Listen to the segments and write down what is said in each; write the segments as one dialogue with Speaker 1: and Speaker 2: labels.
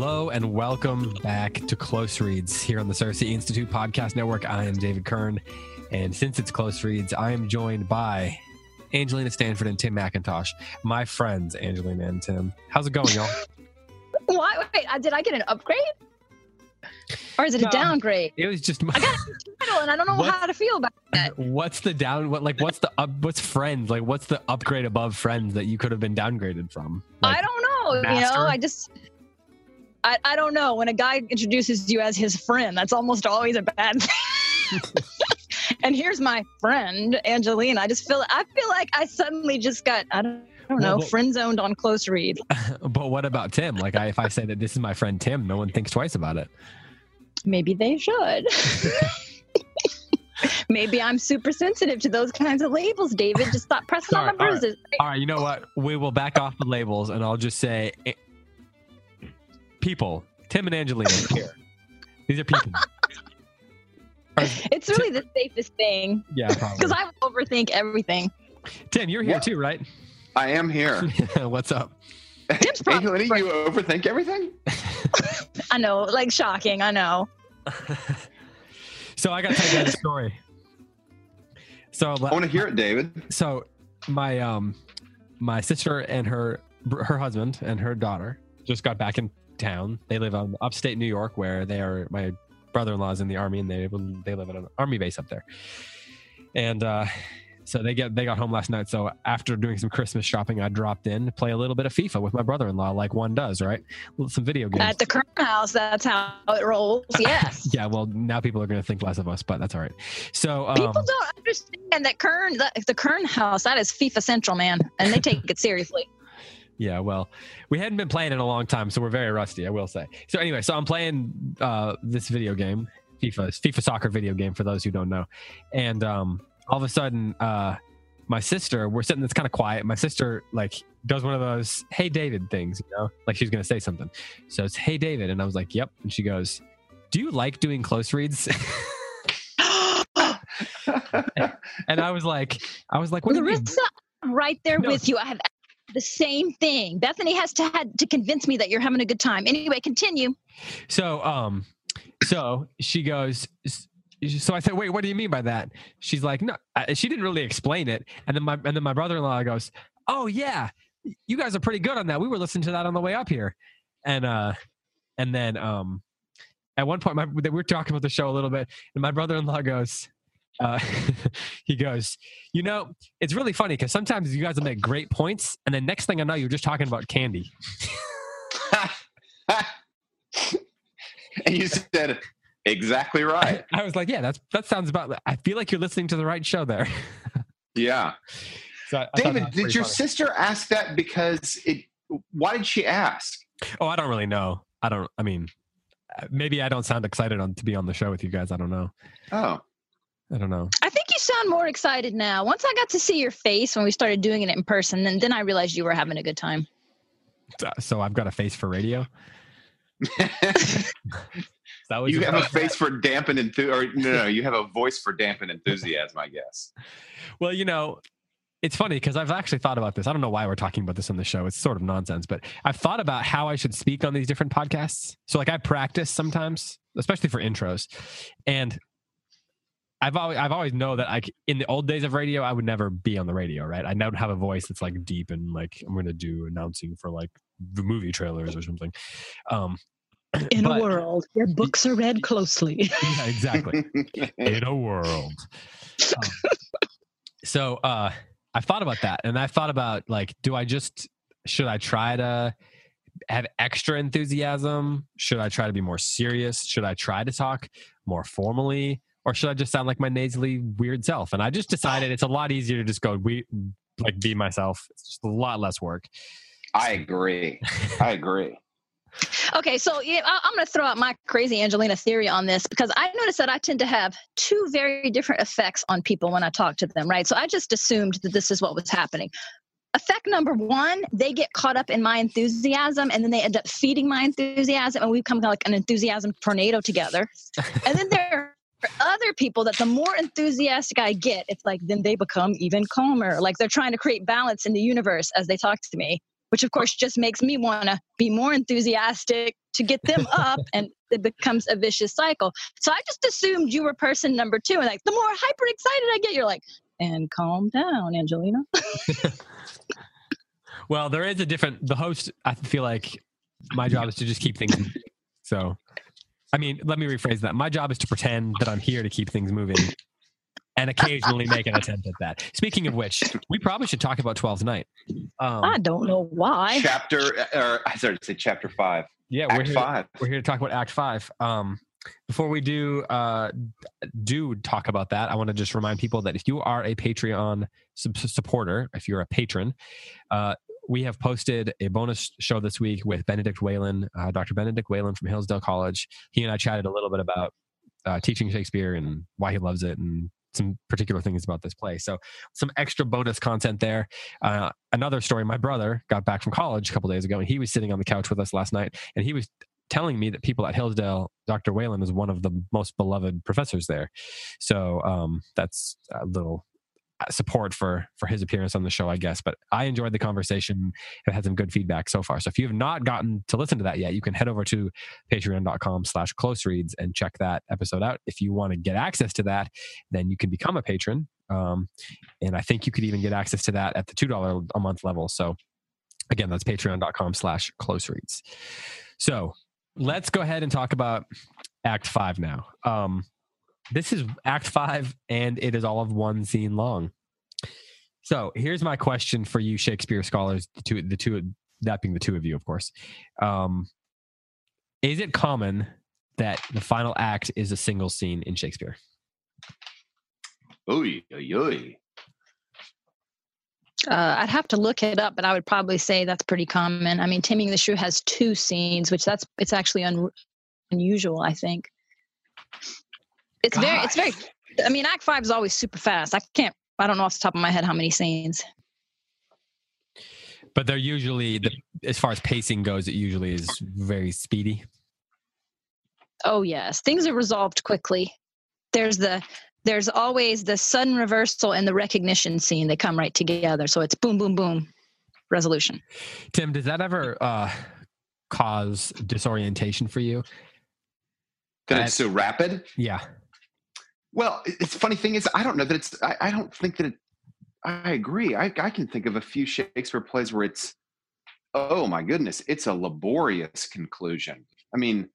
Speaker 1: Hello and welcome back to Close Reads here on the CiRCE Institute Podcast Network. I am David Kern, and since it's Close Reads, I am joined by Angelina Stanford and Tim McIntosh, my friends Angelina and Tim. How's it going, y'all?
Speaker 2: Why? Wait, uh, did I get an upgrade? Or is it
Speaker 1: No.
Speaker 2: a downgrade?
Speaker 1: It was just my
Speaker 2: I got a title and I don't know
Speaker 1: What?
Speaker 2: how to feel about that.
Speaker 1: what's the down? What like what's the up? What's friends? Like what's the upgrade above friends that you could have been downgraded from? Like,
Speaker 2: I don't know. You know, I just. I, I don't know. When a guy introduces you as his friend, that's almost always a bad thing. and here's my friend, Angelina. I just feel I feel like I suddenly just got I don't, I don't
Speaker 1: Well,
Speaker 2: know,
Speaker 1: well-
Speaker 2: friend zoned on close read.
Speaker 1: But what about Tim? Like I, if I say that this is my friend Tim, no one thinks twice about it.
Speaker 2: Maybe they should. Maybe I'm super sensitive to those kinds of labels, David. Just stop pressing
Speaker 1: Sorry,
Speaker 2: on my
Speaker 1: all right.
Speaker 2: bruises.
Speaker 1: All right, you know what? We will back off the labels, and I'll just say, people. Tim and Angelina here. These are people.
Speaker 2: It's really the safest thing
Speaker 1: Yeah,
Speaker 2: because I overthink everything.
Speaker 1: Tim, you're here
Speaker 3: Yeah.
Speaker 1: too, right?
Speaker 3: I am here.
Speaker 1: What's up?
Speaker 2: Tim's probably
Speaker 3: Angelina, you overthink everything?
Speaker 2: I know, like shocking. I know.
Speaker 1: So I got to tell you guys a story. So
Speaker 3: I want to hear it, David.
Speaker 1: so my um my sister and her her husband and her daughter just got back in town. They live on upstate New York, where they are. My brother-in-law's in the army, and they they live at an army base up there. And uh, so they get they got home last night. So after doing some Christmas shopping, I dropped in to play a little bit of FIFA with my brother-in-law, like one does, right? Some video games.
Speaker 2: At the Kern house, that's how it rolls. Yes.
Speaker 1: yeah, well, now people are going to think less of us, but that's all right. So um,
Speaker 2: People don't understand that Kern, the, the Kern house, that is FIFA Central, man, and they take it seriously.
Speaker 1: Yeah, well, we hadn't been playing in a long time, so we're very rusty, I will say. So anyway, so I'm playing uh, this video game, FIFA, FIFA soccer video game for those who don't know, and um, all of a sudden, uh, my sister, we're sitting, it's kind of quiet. My sister like does one of those "Hey David" things, you know, like she's gonna say something. So it's "Hey David," and I was like, "Yep," and she goes, "Do you like doing close reads?" and I was like, I was like, "What do you mean?"
Speaker 2: Larissa, I'm right there
Speaker 1: No.
Speaker 2: with you. I have the same thing. Bethany has to had to convince me that you're having a good time. Anyway, continue.
Speaker 1: So, um, so she goes. So I said, "Wait, what do you mean by that?" She's like, "No." She didn't really explain it, and then my and then my brother-in-law goes, "Oh yeah, you guys are pretty good on that. We were listening to that on the way up here," and uh, and then um, at one point, my we were talking about the show a little bit, and my brother-in-law goes. Uh, he goes, you know, it's really funny because sometimes you guys will make great points, and then next thing I know, you're just talking about candy.
Speaker 3: and you said exactly right.
Speaker 1: I was like, yeah, that's that sounds about. I feel like you're listening to the right show there.
Speaker 3: Yeah.
Speaker 1: So I- I
Speaker 3: David, did your
Speaker 1: funny.
Speaker 3: sister ask that because it? Why did she ask?
Speaker 1: Oh, I don't really know. I don't. I mean, uh, maybe I don't sound excited on to be on the show with you guys. I don't know.
Speaker 3: Oh,
Speaker 1: I don't know.
Speaker 2: I think you you sound more excited now. Once I got to see your face when we started doing it in person, and then I realized you were having a good time.
Speaker 1: So I've got a face for radio. That what
Speaker 3: you have a
Speaker 1: talking
Speaker 3: face for dampen enthusiasm, no, no, you have a voice for dampen enthusiasm, I guess.
Speaker 1: Well, you know, it's funny because I've actually thought about this. I don't know why we're talking about this on the show. It's sort of nonsense, but I've thought about how I should speak on these different podcasts. So, like, I practice sometimes, especially for intros, and I've always I've always know that like in the old days of radio, I would never be on the radio, right? I don't have a voice that's like deep and like I'm going to do announcing for like the movie trailers or something. Um,
Speaker 2: In
Speaker 1: But-
Speaker 2: a world where books are read closely.
Speaker 1: yeah, exactly. in a world. Um, so uh I've thought about that and I've thought about like, do I just should I try to have extra enthusiasm? Should I try to be more serious? Should I try to talk more formally? Or should I just sound like my nasally weird self? And I just decided it's a lot easier to just go we like be myself. It's just a lot less work.
Speaker 3: I agree. I agree.
Speaker 2: Okay, so yeah, I- I'm going to throw out my crazy Angelina theory on this because I noticed that I tend to have two very different effects on people when I talk to them, right? So I just assumed that this is what was happening. Effect number one, they get caught up in my enthusiasm and then they end up feeding my enthusiasm and we become like an enthusiasm tornado together. And then there are other people that the more enthusiastic I get, it's like then they become even calmer. Like they're trying to create balance in the universe as they talk to me which of course just makes me want to be more enthusiastic to get them up and it becomes a vicious cycle so i just assumed you were person number two and like the more hyper excited i get you're like and calm down angelina
Speaker 1: Well, there is a different the host, I feel like my job is to just keep things. So I mean, let me rephrase that. My job is to pretend that I'm here to keep things moving and occasionally make an attempt at that. Speaking of which, we probably should talk about Twelfth Night. Um,
Speaker 2: i don't know why
Speaker 3: chapter, or I started to say chapter five.
Speaker 1: yeah, we're
Speaker 3: Act
Speaker 1: here,
Speaker 3: five.
Speaker 1: we're here to talk about Act Five. Um, before we do uh, do talk about that, I want to just remind people that if you are a Patreon sub- supporter, if you're a patron, uh, we have posted a bonus show this week with Benedict Whalen, uh, Dr. Benedict Whalen from Hillsdale College. He and I chatted a little bit about uh, teaching Shakespeare and why he loves it and some particular things about this play. So some extra bonus content there. Uh, another story, my brother got back from college a couple days ago and he was sitting on the couch with us last night and he was telling me that people at Hillsdale, Dr. Whalen is one of the most beloved professors there. So um, that's a little support for for his appearance on the show, I guess. But I enjoyed the conversation and had some good feedback so far. So if you have not gotten to listen to that yet, you can head over to patreon.com slash close reads and check that episode out. If you want to get access to that, then you can become a patron. Um, and I think you could even get access to that at the $2 a month level. So again, that's patreon.com slash close reads. So let's go ahead and talk about Act Five now. Um, this is Act Five, and it is all of one scene long. So here's my question for you, Shakespeare scholars, the two, the two, that being the two of you, of course. Um, is it common that the final act is a single scene in Shakespeare?
Speaker 3: Oy, oy, oy.
Speaker 2: uh, i'd have to look it up but i would probably say that's pretty common i mean taming the shrew has two scenes which that's it's actually un- unusual i think it's very it's very I mean, Act Five is always super fast. I can't. I don't know off the top of my head how many scenes.
Speaker 1: But they're usually, the, as far as pacing goes, it usually is very speedy.
Speaker 2: Oh yes, things are resolved quickly. There's the there's always the sudden reversal and the recognition scene. They come right together. So it's boom, boom, boom, resolution.
Speaker 1: Tim, does that ever uh, cause disorientation for you?
Speaker 3: That it's so rapid.
Speaker 1: Yeah.
Speaker 3: Well, it's funny thing is, I don't know that it's. I, I don't think that it. I agree. I, I can think of a few Shakespeare plays where it's. Oh my goodness, it's a laborious conclusion. I mean,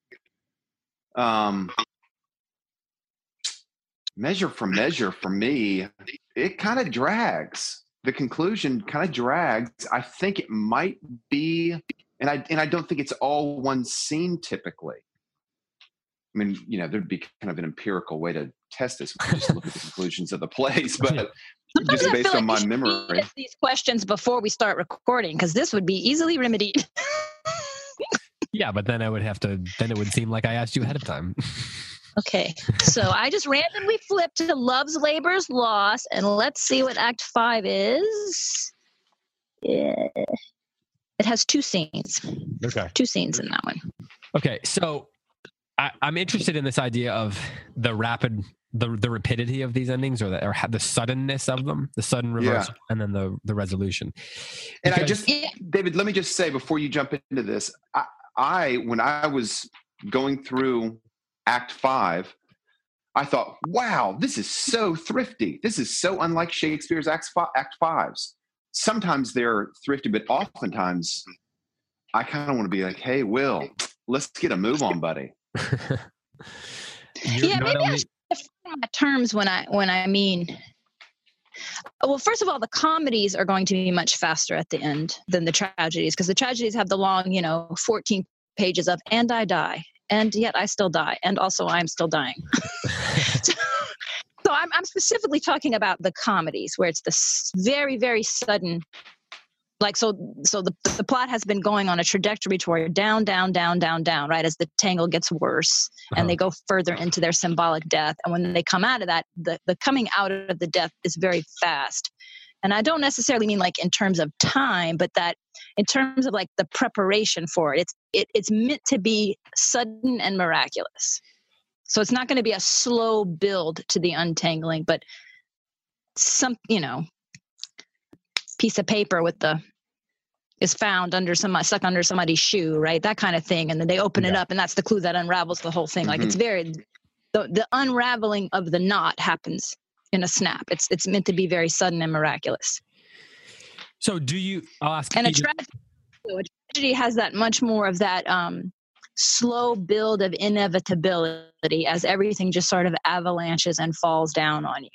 Speaker 3: um, measure for measure for me, it kind of drags. The conclusion kind of drags. I think it might be, and I and I don't think it's all one scene typically. I mean, you know, there'd be kind of an empirical way to test this. Just look at the conclusions of the plays, but
Speaker 2: Sometimes
Speaker 3: just
Speaker 2: I
Speaker 3: based
Speaker 2: feel
Speaker 3: on
Speaker 2: like
Speaker 3: my memory.
Speaker 2: feed these questions before we start recording because this would be easily remedied.
Speaker 1: Yeah, but then I would have to, then it would seem like I asked you ahead of time.
Speaker 2: Okay, so I just randomly flipped to Love's Labor's Lost, and let's see what Act Five is. Yeah. It has two scenes.
Speaker 1: Okay.
Speaker 2: Two scenes in that one.
Speaker 1: Okay, so I, I'm interested in this idea of the rapid, the the rapidity of these endings, or the or ha- the suddenness of them, the sudden reversal, and then the the resolution.
Speaker 3: And I
Speaker 1: Because-
Speaker 3: just, David, let me just say before you jump into this, I, I when I was going through Act Five, I thought, wow, this is so thrifty. This is so unlike Shakespeare's Act, Fi- Act Fives. Sometimes they're thrifty, but oftentimes I kind of want to be like, hey, Will, let's get a move on, buddy.
Speaker 2: Yeah, maybe I should define my terms when I when I mean. Well, first of all, the comedies are going to be much faster at the end than the tragedies because the tragedies have the long, you know, 14 pages of "and I die," and yet I still die, and also I'm still dying. so I'm, I'm specifically talking about the comedies where it's the very very sudden like so so the, the plot has been going on a trajectory toward down down down down down right as the tangle gets worse and they uh-huh. go further into their symbolic death. And when they come out of that the, the coming out of the death is very fast. And i don't necessarily mean like in terms of time but that in terms of like the preparation for it it's it, it's meant to be sudden and miraculous. So it's not going to be a slow build to the untangling but some you know piece of paper with the is found under some stuck under somebody's shoe right? That kind of thing. And then they open it up and that's the clue that unravels the whole thing. Like it's very the, the unraveling of the knot happens in a snap. It's it's meant to be very sudden and miraculous.
Speaker 1: So do you? I'll ask.
Speaker 2: and a tragedy, so a tragedy has that much more of that um, slow build of inevitability as everything just sort of avalanches and falls down on you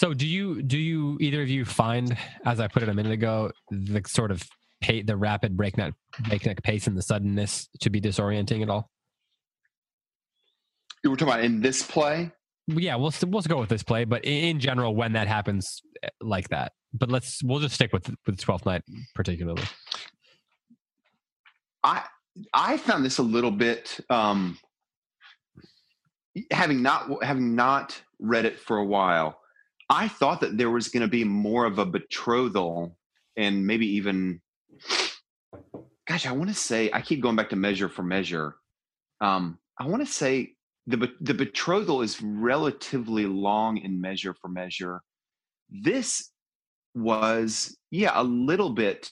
Speaker 1: So do you do you either of you find, as I put it a minute ago, the sort of pa- the rapid breakneck breakneck pace and the suddenness to be disorienting at all?
Speaker 3: You were talking about in this play?
Speaker 1: Yeah, we'll we'll go with this play, but in, in general, when that happens eh, like that, but let's we'll just stick with with Twelfth Night particularly.
Speaker 3: I I found this a little bit um having not having not read it for a while. I thought that there was going to be more of a betrothal and maybe even gosh, I want to say I keep going back to measure for measure. Um I want to say the the betrothal is relatively long in measure for measure. This was yeah, a little bit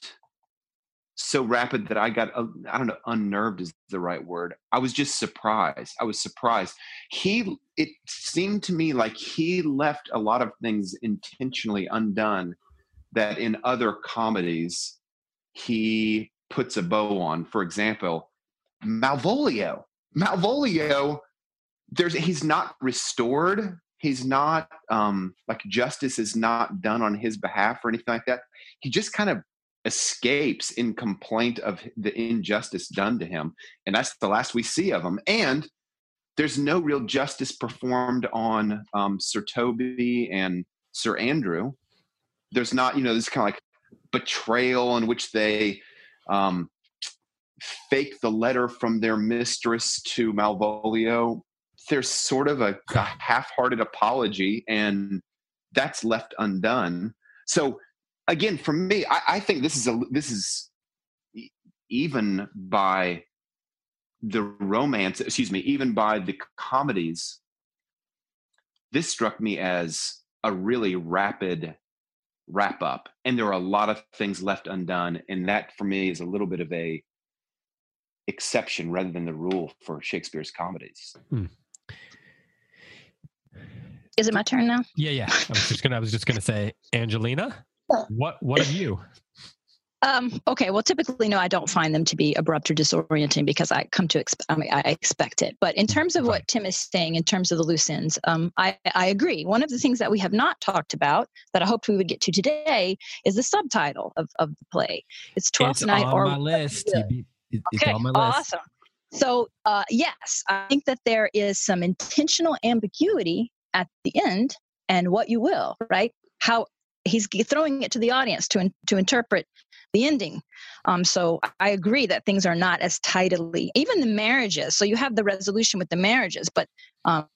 Speaker 3: so rapid that I got, uh, I don't know, unnerved is the right word. I was just surprised. I was surprised. He, it seemed to me like he left a lot of things intentionally undone that in other comedies he puts a bow on. For example, Malvolio. Malvolio, there's, he's not restored. He's not, um, like justice is not done on his behalf or anything like that. He just kind of escapes in complaint of the injustice done to him and that's the last we see of him and there's no real justice performed on um, sir toby and sir andrew. There's not you know this kind of like betrayal in which they um, fake the letter from their mistress to malvolio. There's sort of a, a half-hearted apology and that's left undone. So again for me I, I think this is a this is even by the romance excuse me even by the comedies this struck me as a really rapid wrap up and there are a lot of things left undone and that for me is a little bit of a exception rather than the rule for shakespeare's comedies. Hmm.
Speaker 2: Is it my turn now?
Speaker 1: Yeah, yeah. I was just gonna I was just gonna say, Angelina, what what of you?
Speaker 2: Um, okay, well, typically, no, I don't find them to be abrupt or disorienting because I come to expect. I mean, I expect it. But in terms of what Tim is saying, in terms of the loose ends, um, I, I agree. One of the things that we have not talked about that I hoped we would get to today is the subtitle of, of the play. It's Twelfth
Speaker 1: it's
Speaker 2: Night
Speaker 1: on
Speaker 2: or
Speaker 1: my list. You it- It's
Speaker 2: Okay,
Speaker 1: on my list.
Speaker 2: awesome. So, uh, yes, I think that there is some intentional ambiguity at the end, and what you will, right? How he's throwing it to the audience to to interpret the ending. Um, so I agree that things are not as tidily, even the marriages. So you have the resolution with the marriages, but um,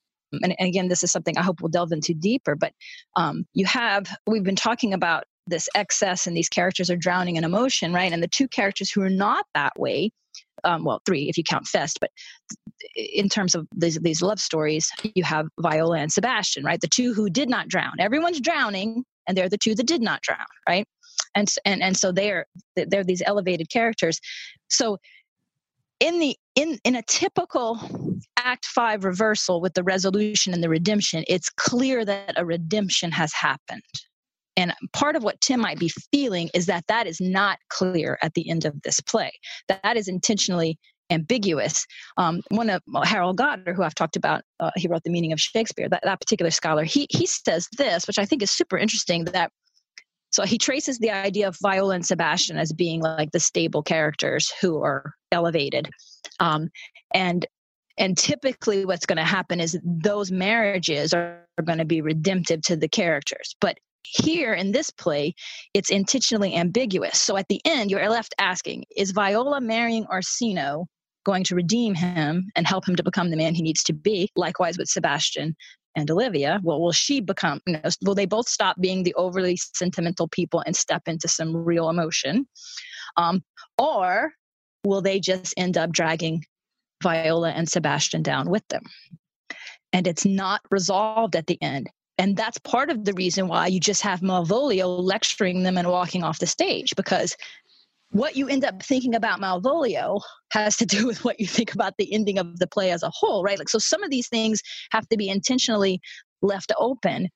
Speaker 2: and, and, again, this is something I hope we'll delve into deeper. But um, you have we've been talking about this excess, and these characters are drowning in emotion, right? And the two characters who are not that way. Um, well, three if you count Fest, but in terms of these, these love stories, you have Viola and Sebastian, right? The two who did not drown. Everyone's drowning, and they're the two that did not drown, right? and and and so they're they're these elevated characters. So in the in in a typical act 5 reversal with the resolution and the redemption it's clear that a redemption has happened. And part of what tim might be feeling is that that is not clear at the end of this play. That, that is intentionally ambiguous. Um, one of Harold Goddard, who I've talked about, uh, he wrote the meaning of Shakespeare. That, that particular scholar, he he says this, which I think is super interesting. That so he traces the idea of Viola and Sebastian as being like the stable characters who are elevated. Um, and and typically what's going to happen is those marriages are, are going to be redemptive to the characters. But here in this play, it's intentionally ambiguous. So at the end, you're left asking, is Viola marrying Orsino going to redeem him and help him to become the man he needs to be? Likewise with Sebastian and Olivia, well, will she become, you know, will they both stop being the overly sentimental people and step into some real emotion? Um, or will they just end up dragging Viola and Sebastian down with them? And it's not resolved at the end. And that's part of the reason why you just have Malvolio lecturing them and walking off the stage because what you end up thinking about Malvolio has to do with what you think about the ending of the play as a whole, right? Like, so some of these things have to be intentionally left open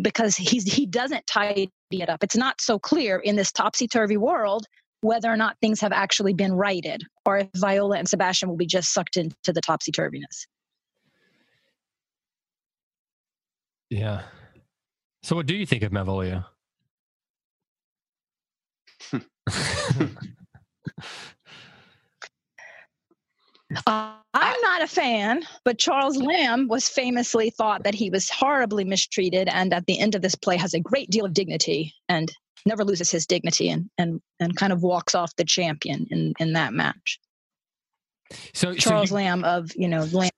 Speaker 2: because he's he doesn't tidy it up. It's not so clear in this topsy turvy world whether or not things have actually been righted, or if Viola and Sebastian will be just sucked into the topsy turviness.
Speaker 1: Yeah. So, what do you think of Malvolio?
Speaker 2: Uh, I'm not a fan, but Charles Lamb was famously thought that he was horribly mistreated and at the end of this play has a great deal of dignity and never loses his dignity and and, and kind of walks off the champion in, in that match.
Speaker 1: So
Speaker 2: Charles
Speaker 1: so you,
Speaker 2: Lamb of, you know, Lamb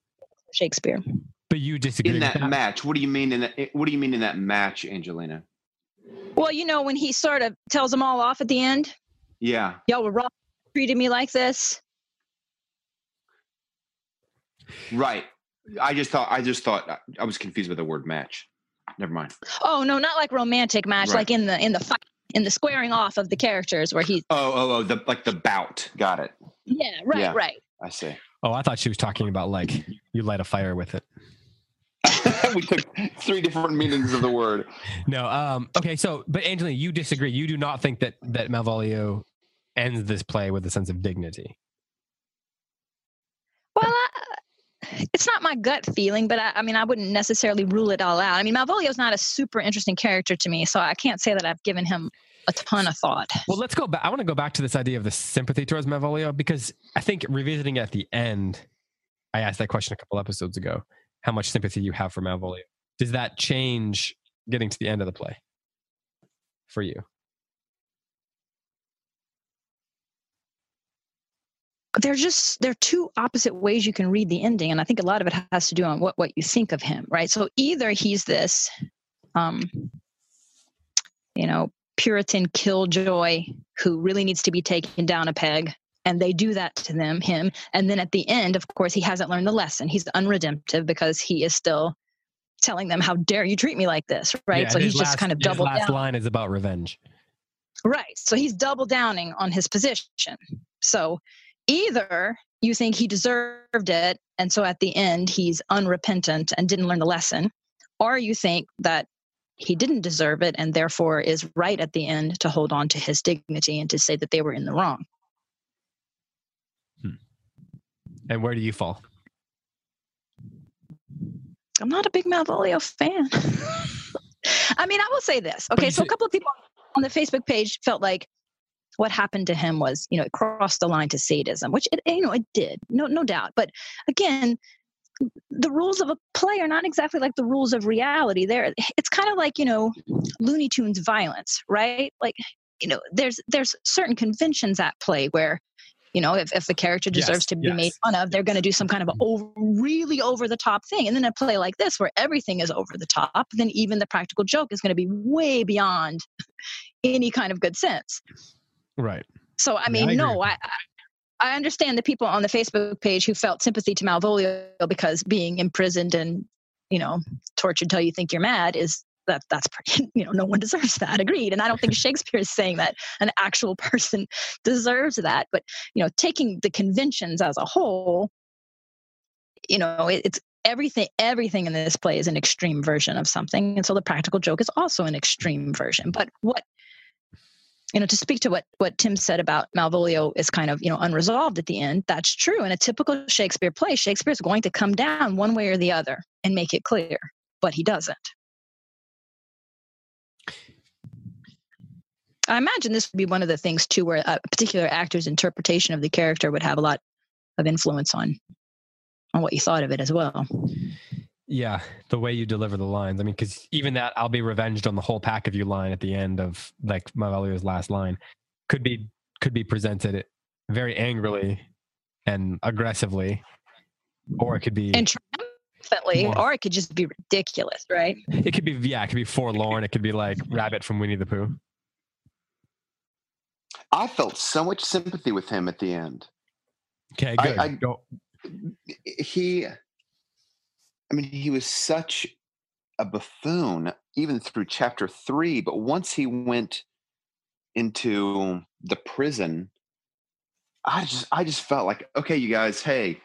Speaker 2: Shakespeare.
Speaker 1: But you disagree
Speaker 3: in that,
Speaker 1: that,
Speaker 3: match. What do you mean in that, what do you mean in that match, Angelina?
Speaker 2: Well, you know, when he sort of tells them all off at the end.
Speaker 3: Yeah.
Speaker 2: Y'all were wrong treated me like this.
Speaker 3: Right. I just thought I just thought I was confused with the word match. Never mind.
Speaker 2: Oh no, not like romantic match,
Speaker 3: Right.
Speaker 2: like in the in the fight in the squaring off of the characters where he
Speaker 3: Oh, oh, oh, the like the bout. Got it.
Speaker 2: Yeah, right,
Speaker 3: Yeah.
Speaker 2: right.
Speaker 3: I see.
Speaker 1: Oh, I thought she was talking about like you light a fire with it.
Speaker 3: we took three different meanings of the word.
Speaker 1: No. Um. Okay. So, but Angelina, you disagree. You do not think that that Malvolio ends this play with a sense of dignity.
Speaker 2: Well, I, it's not my gut feeling, but I, I mean, I wouldn't necessarily rule it all out. I mean, Malvolio's not a super interesting character to me, so I can't say that I've given him a ton of thought.
Speaker 1: Well, let's go back. I want to go back to this idea of the sympathy towards Malvolio because I think revisiting it at the end, I asked that question a couple episodes ago. How much sympathy you have for Malvolio? Does that change getting to the end of the play for you?
Speaker 2: They're just they're two opposite ways you can read the ending, and I think a lot of it has to do on what what you think of him, right? So either he's this, um, you know, Puritan killjoy who really needs to be taken down a peg, and they do that to them him. And then at the end of course he hasn't learned the lesson. He's unredemptive because he is still telling them how dare you treat me like this right?
Speaker 1: Yeah,
Speaker 2: so he's
Speaker 1: his
Speaker 2: just kind of double
Speaker 1: last
Speaker 2: down.
Speaker 1: line is about revenge.
Speaker 2: right. So he's double downing on his position. So either you think he deserved it and so at the end he's unrepentant and didn't learn the lesson or you think that he didn't deserve it and therefore is right at the end to hold on to his dignity and to say that they were in the wrong
Speaker 1: And where do you fall?
Speaker 2: I'm not a big Malvolio fan. I mean, I will say this. Okay, so a couple of people on the Facebook page felt like what happened to him was, you know, it crossed the line to sadism, which it, you know, it did, no, no doubt. But again, the rules of a play are not exactly like the rules of reality. There, it's kind of like you know, Looney Tunes violence, right? Like you know, there's there's certain conventions at play where you know if, if a character deserves
Speaker 1: Yes,
Speaker 2: to be
Speaker 1: yes.
Speaker 2: made fun of they're going to do some kind of a over, really over the top thing and then a play like this where everything is over the top then even the practical joke is going to be way beyond any kind of good sense
Speaker 1: Right.
Speaker 2: so i
Speaker 1: Yeah,
Speaker 2: mean
Speaker 1: I
Speaker 2: no. I I understand the people on the Facebook page who felt sympathy to Malvolio because being imprisoned and you know tortured till you think you're mad is that that's pretty you know no one deserves that agreed. And I don't think Shakespeare is saying that an actual person deserves that but you know taking the conventions as a whole you know it, it's everything everything in this play is an extreme version of something and so the practical joke is also an extreme version. But what you know to speak to what what tim said about malvolio is kind of you know unresolved at the end that's true. In a typical shakespeare play shakespeare's going to come down one way or the other and make it clear but he doesn't i imagine this would be one of the things too where a particular actor's interpretation of the character would have a lot of influence on on what you thought of it as well
Speaker 1: Yeah, the way you deliver the lines. I mean, because even that "I'll be revenged on the whole pack of you" line at the end of like Malvolio's last line could be could be presented very angrily and aggressively, or it could be
Speaker 2: and triumphantly
Speaker 1: More.
Speaker 2: or it could just be ridiculous right
Speaker 1: it could be yeah, it could be forlorn. It could be like Rabbit from Winnie the Pooh.
Speaker 3: I felt so much sympathy with him at the end.
Speaker 1: Okay,
Speaker 3: I-
Speaker 1: good.
Speaker 3: I-
Speaker 1: Go.
Speaker 3: He, I mean, he was such a buffoon even through chapter three, but once he went into the prison, I just, I just felt like, okay, you guys, hey,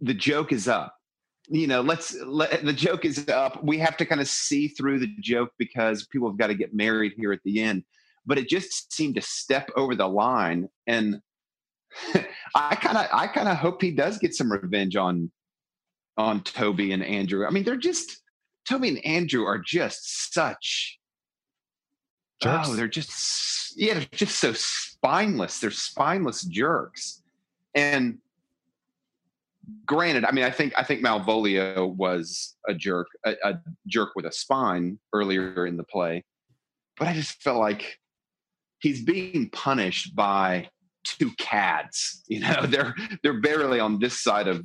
Speaker 3: the joke is up. You know, let's let the joke is up. We have to kind of see through the joke because people have got to get married here at the end. But it just seemed to step over the line, and I kind of, I kind of hope he does get some revenge on, on Toby and Andrew. I mean, they're just Toby and Andrew are just such.
Speaker 1: Jerks?
Speaker 3: Oh, they're just yeah, they're just so spineless. They're spineless jerks. And granted, I mean, I think I think Malvolio was a jerk, a, a jerk with a spine earlier in the play, but I just felt like he's being punished by two cads. You know, they're they're barely on this side of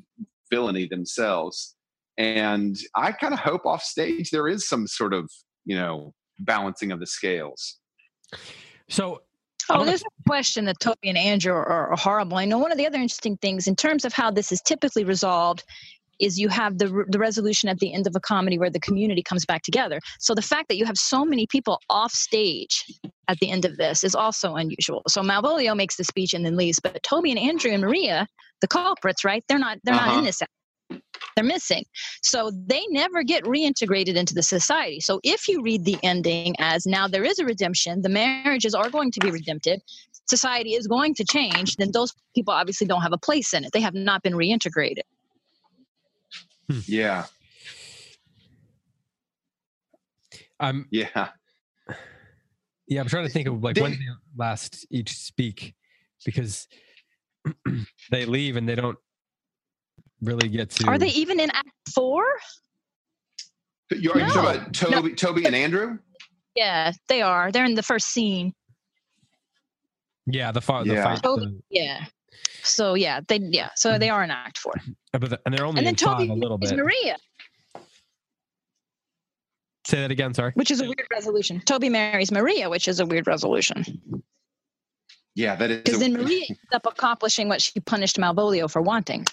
Speaker 3: villainy themselves, and I kind of hope off stage there is some sort of you know balancing of the scales.
Speaker 1: So
Speaker 2: Oh,
Speaker 1: wanna-
Speaker 2: there's no question that Toby and Andrew are, are horrible. I know one of the other interesting things in terms of how this is typically resolved is you have the, the resolution at the end of a comedy where the community comes back together. So the fact that you have so many people off stage at the end of this is also unusual. So Malvolio makes the speech and then leaves, but Toby and Andrew and Maria, the culprits, right? They're not they're not
Speaker 3: Uh-huh.
Speaker 2: in this. They're missing. So they never get reintegrated into the society. So if you read the ending as now there is a redemption, the marriages are going to be redemptive, society is going to change, then those people obviously don't have a place in it. They have not been reintegrated. Hmm.
Speaker 3: Yeah,
Speaker 1: I'm
Speaker 3: yeah.
Speaker 1: yeah, I'm trying to think of like
Speaker 3: They-
Speaker 1: when they last each speak because they leave and they don't really get to.
Speaker 2: Are they even in Act Four?
Speaker 3: You are you talking about Toby, Toby and Andrew?
Speaker 2: Yeah, they are. They're in the first scene.
Speaker 1: Yeah, the, fi- the
Speaker 3: Yeah.
Speaker 1: fight.
Speaker 2: Toby,
Speaker 1: the-
Speaker 2: yeah. So yeah, they yeah. So they are in Act Four.
Speaker 1: Uh, but the- and they're only
Speaker 2: and then
Speaker 1: in
Speaker 2: Toby
Speaker 1: five a little
Speaker 2: is
Speaker 1: bit.
Speaker 2: Maria,
Speaker 1: Say that again. Sorry.
Speaker 2: which is a weird resolution. Toby marries Maria, which is a weird resolution.
Speaker 3: Yeah, that is.
Speaker 2: Because
Speaker 3: a-
Speaker 2: then Maria ends up accomplishing what she punished Malvolio for wanting.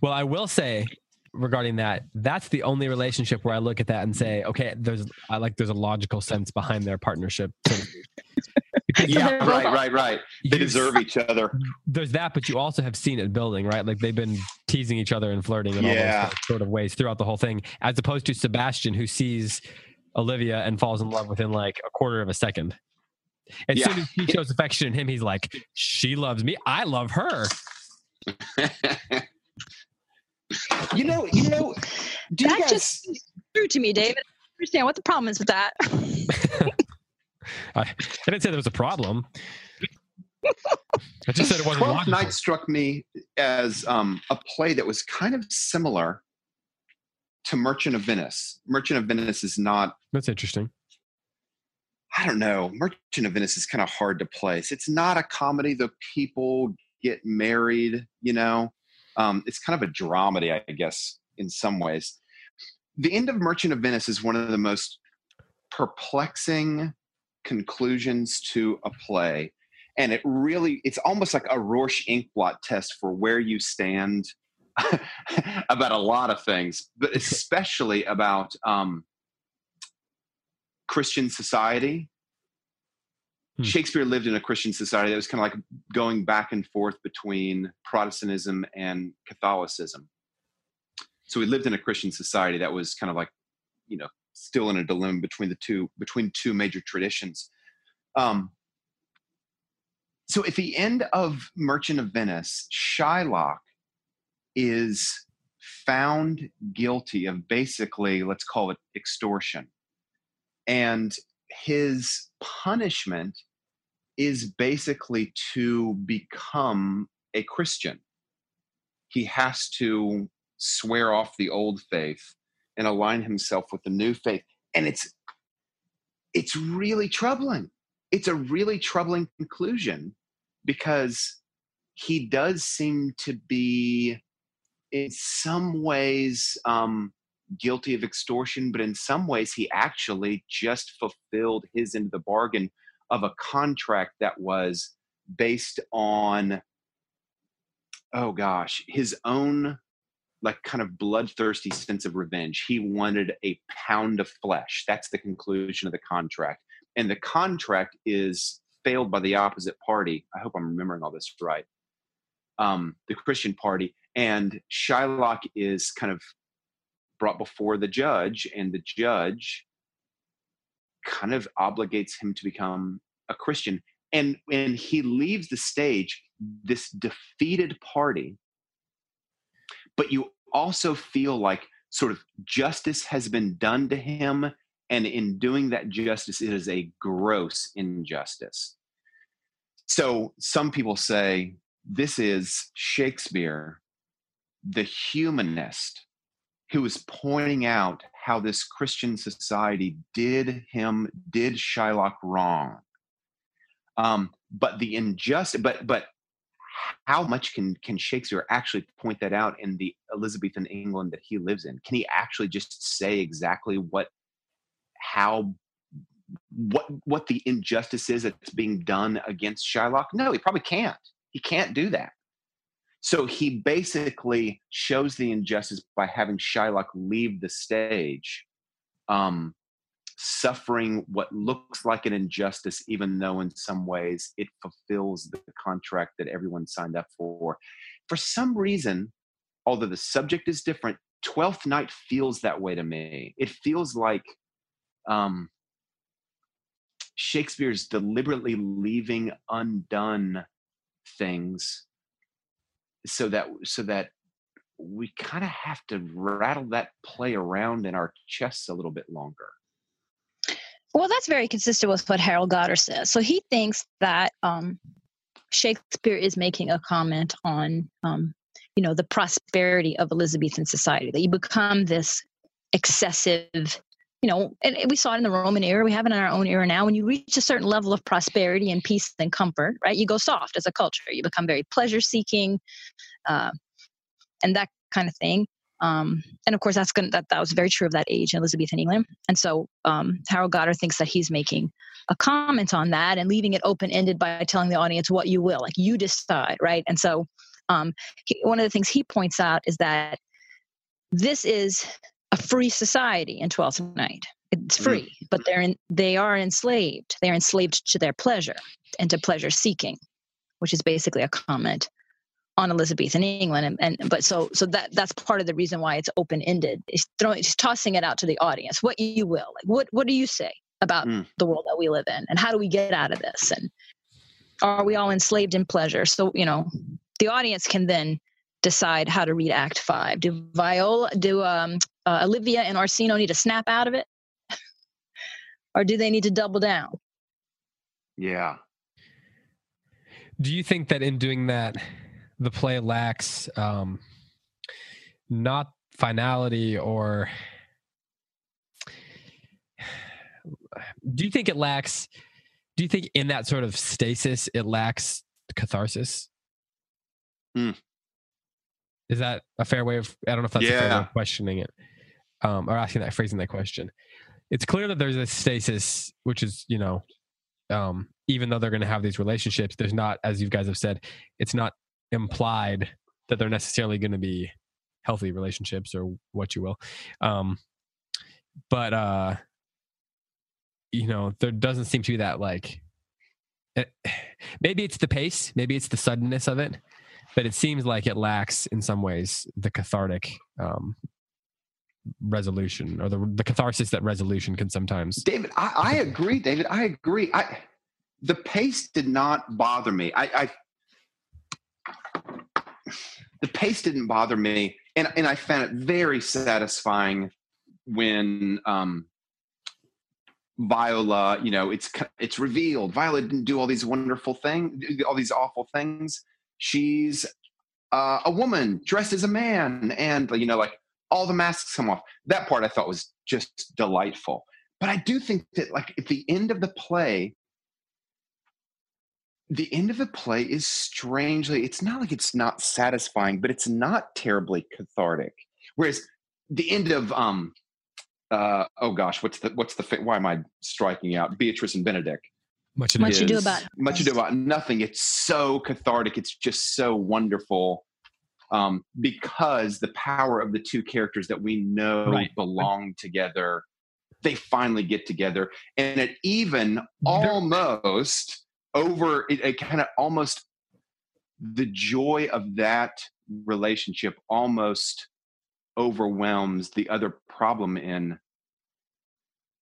Speaker 1: Well, I will say regarding that, that's the only relationship where I look at that and say, okay, there's I like there's a logical sense behind their partnership. So to speak. Because
Speaker 3: yeah,
Speaker 2: they're
Speaker 3: right, right, right. They deserve each other.
Speaker 1: There's that, but you also have seen it building, right? Like they've been teasing each other and flirting in all those sort of ways throughout the whole thing, as opposed to Sebastian, who sees Olivia and falls in love within like a quarter of a second. As
Speaker 3: Yeah.
Speaker 1: soon as he shows affection in him, he's like, "She loves me. I love her."
Speaker 3: you know, you know. Do you guys?
Speaker 2: just seems true to me, David. I understand what the problem is with that.
Speaker 1: I, I didn't say there was a problem. I just said it wasn't
Speaker 3: Twelfth
Speaker 1: logical.
Speaker 3: Night struck me as um, a play that was kind of similar to Merchant of Venice. Merchant of Venice is not
Speaker 1: That's interesting.
Speaker 3: I don't know. Merchant of Venice is kind of hard to place. It's not a comedy. The people get married, you know. Um, it's kind of a dramedy, I guess, in some ways. The end of Merchant of Venice is one of the most perplexing conclusions to a play. And it really, it's almost like a Rorschach inkblot test for where you stand about a lot of things, but especially about um, Christian society.
Speaker 1: Hmm.
Speaker 3: Shakespeare lived in a Christian society that was kind of like going back and forth between Protestantism and Catholicism. So he lived in a Christian society that was kind of like, you know, still in a dilemma between the two between two major traditions. Um, so at the end of Merchant of Venice, Shylock is found guilty of basically, let's call it extortion. And his punishment is basically to become a Christian. He has to swear off the old faith and align himself with the new faith. And it's it's really troubling. It's a really troubling conclusion because he does seem to be in some ways um, guilty of extortion, but in some ways he actually just fulfilled his end of the bargain of a contract that was based on oh gosh his own like kind of bloodthirsty sense of revenge. He wanted a pound of flesh. That's the conclusion of the contract. And the contract is failed by the opposite party. I hope i'm remembering all this right. Um, the christian party. And shylock is kind of brought before the judge and the judge kind of obligates him to become a christian. And when he leaves the stage this defeated party but you also feel like sort of justice has been done to him and in doing that justice it is a gross injustice. So some people say this is shakespeare the humanist who is pointing out how this christian society did him did shylock wrong. Um, but the injustice but but how much can can Shakespeare actually point that out in the Elizabethan England that he lives in? Can he actually just say exactly what how what what the injustice is that's being done against Shylock? No, he probably can't. He can't do that. So he basically shows the injustice by having Shylock leave the stage, um, suffering what looks like an injustice, even though in some ways it fulfills the contract that everyone signed up for. For some reason, although the subject is different, Twelfth Night feels that way to me. It feels like um, Shakespeare's deliberately leaving undone things so that so that we kind of have to rattle that play around in our chests a little bit longer.
Speaker 2: Well, that's very consistent with what Harold Goddard says. So he thinks that um, Shakespeare is making a comment on, um, you know, the prosperity of Elizabethan society, that you become this excessive, you know, and we saw it in the Roman era. We have it in our own era now. When you reach a certain level of prosperity and peace and comfort, right, you go soft as a culture. You become very pleasure seeking, uh, and that kind of thing. Um, and of course, that's going that that was very true of that age in Elizabethan England. And so um, Harold Goddard thinks that he's making a comment on that and leaving it open ended by telling the audience what you will, like you decide, right? And so um, he, one of the things he points out is that this is a free society in Twelfth Night. It's free, but they're in, they are enslaved. They're enslaved to their pleasure and to pleasure seeking, which is basically a comment on Elizabethan England, and, and but so so that that's part of the reason why it's open ended. It's throwing, he's tossing it out to the audience. What you will, like, what what do you say about
Speaker 3: Mm.
Speaker 2: the world that we live in, and how do we get out of this? And are we all enslaved in pleasure? So you know, the audience can then decide how to read Act Five. Do Viola, do um, uh, Olivia and Orsino need to snap out of it, or do they need to double down?
Speaker 3: Yeah.
Speaker 1: Do you think that in doing that, the play lacks um, not finality or do you think it lacks do you think in that sort of stasis it lacks catharsis?
Speaker 3: Hmm.
Speaker 1: is that a fair way of i don't know if that's a fair way of questioning it um, or asking that phrasing that question. It's clear that there's a stasis which is you know um, even though they're going to have these relationships there's not as you guys have said it's not implied that they're necessarily going to be healthy relationships or what you will um, but uh you know there doesn't seem to be that like it, maybe it's the pace maybe it's the suddenness of it but it seems like it lacks in some ways the cathartic um resolution or the the catharsis that resolution can sometimes
Speaker 3: David, I, I agree. David, I agree. I the pace did not bother me. I, I the pace didn't bother me, and and I found it very satisfying when um, Viola, you know, it's it's revealed Viola didn't do all these wonderful things, all these awful things. She's uh, a woman dressed as a man, and you know, like all the masks come off. That part I thought was just delightful. But I do think that, like, at the end of the play, the end of the play is strangely, it's not like it's not satisfying, but it's not terribly cathartic. Whereas the end of, um, uh, oh gosh, what's the, what's the, fa- why am I striking out? Beatrice and Benedict.
Speaker 1: much ado.
Speaker 2: Much Ado
Speaker 3: is-
Speaker 2: About
Speaker 3: much ado about nothing. It's so cathartic. It's just so wonderful um, because the power of the two characters that we know
Speaker 1: Right.
Speaker 3: belong together, they finally get together, and it even
Speaker 1: There-
Speaker 3: almost over. It, it kind of almost the joy of that relationship almost overwhelms the other problem in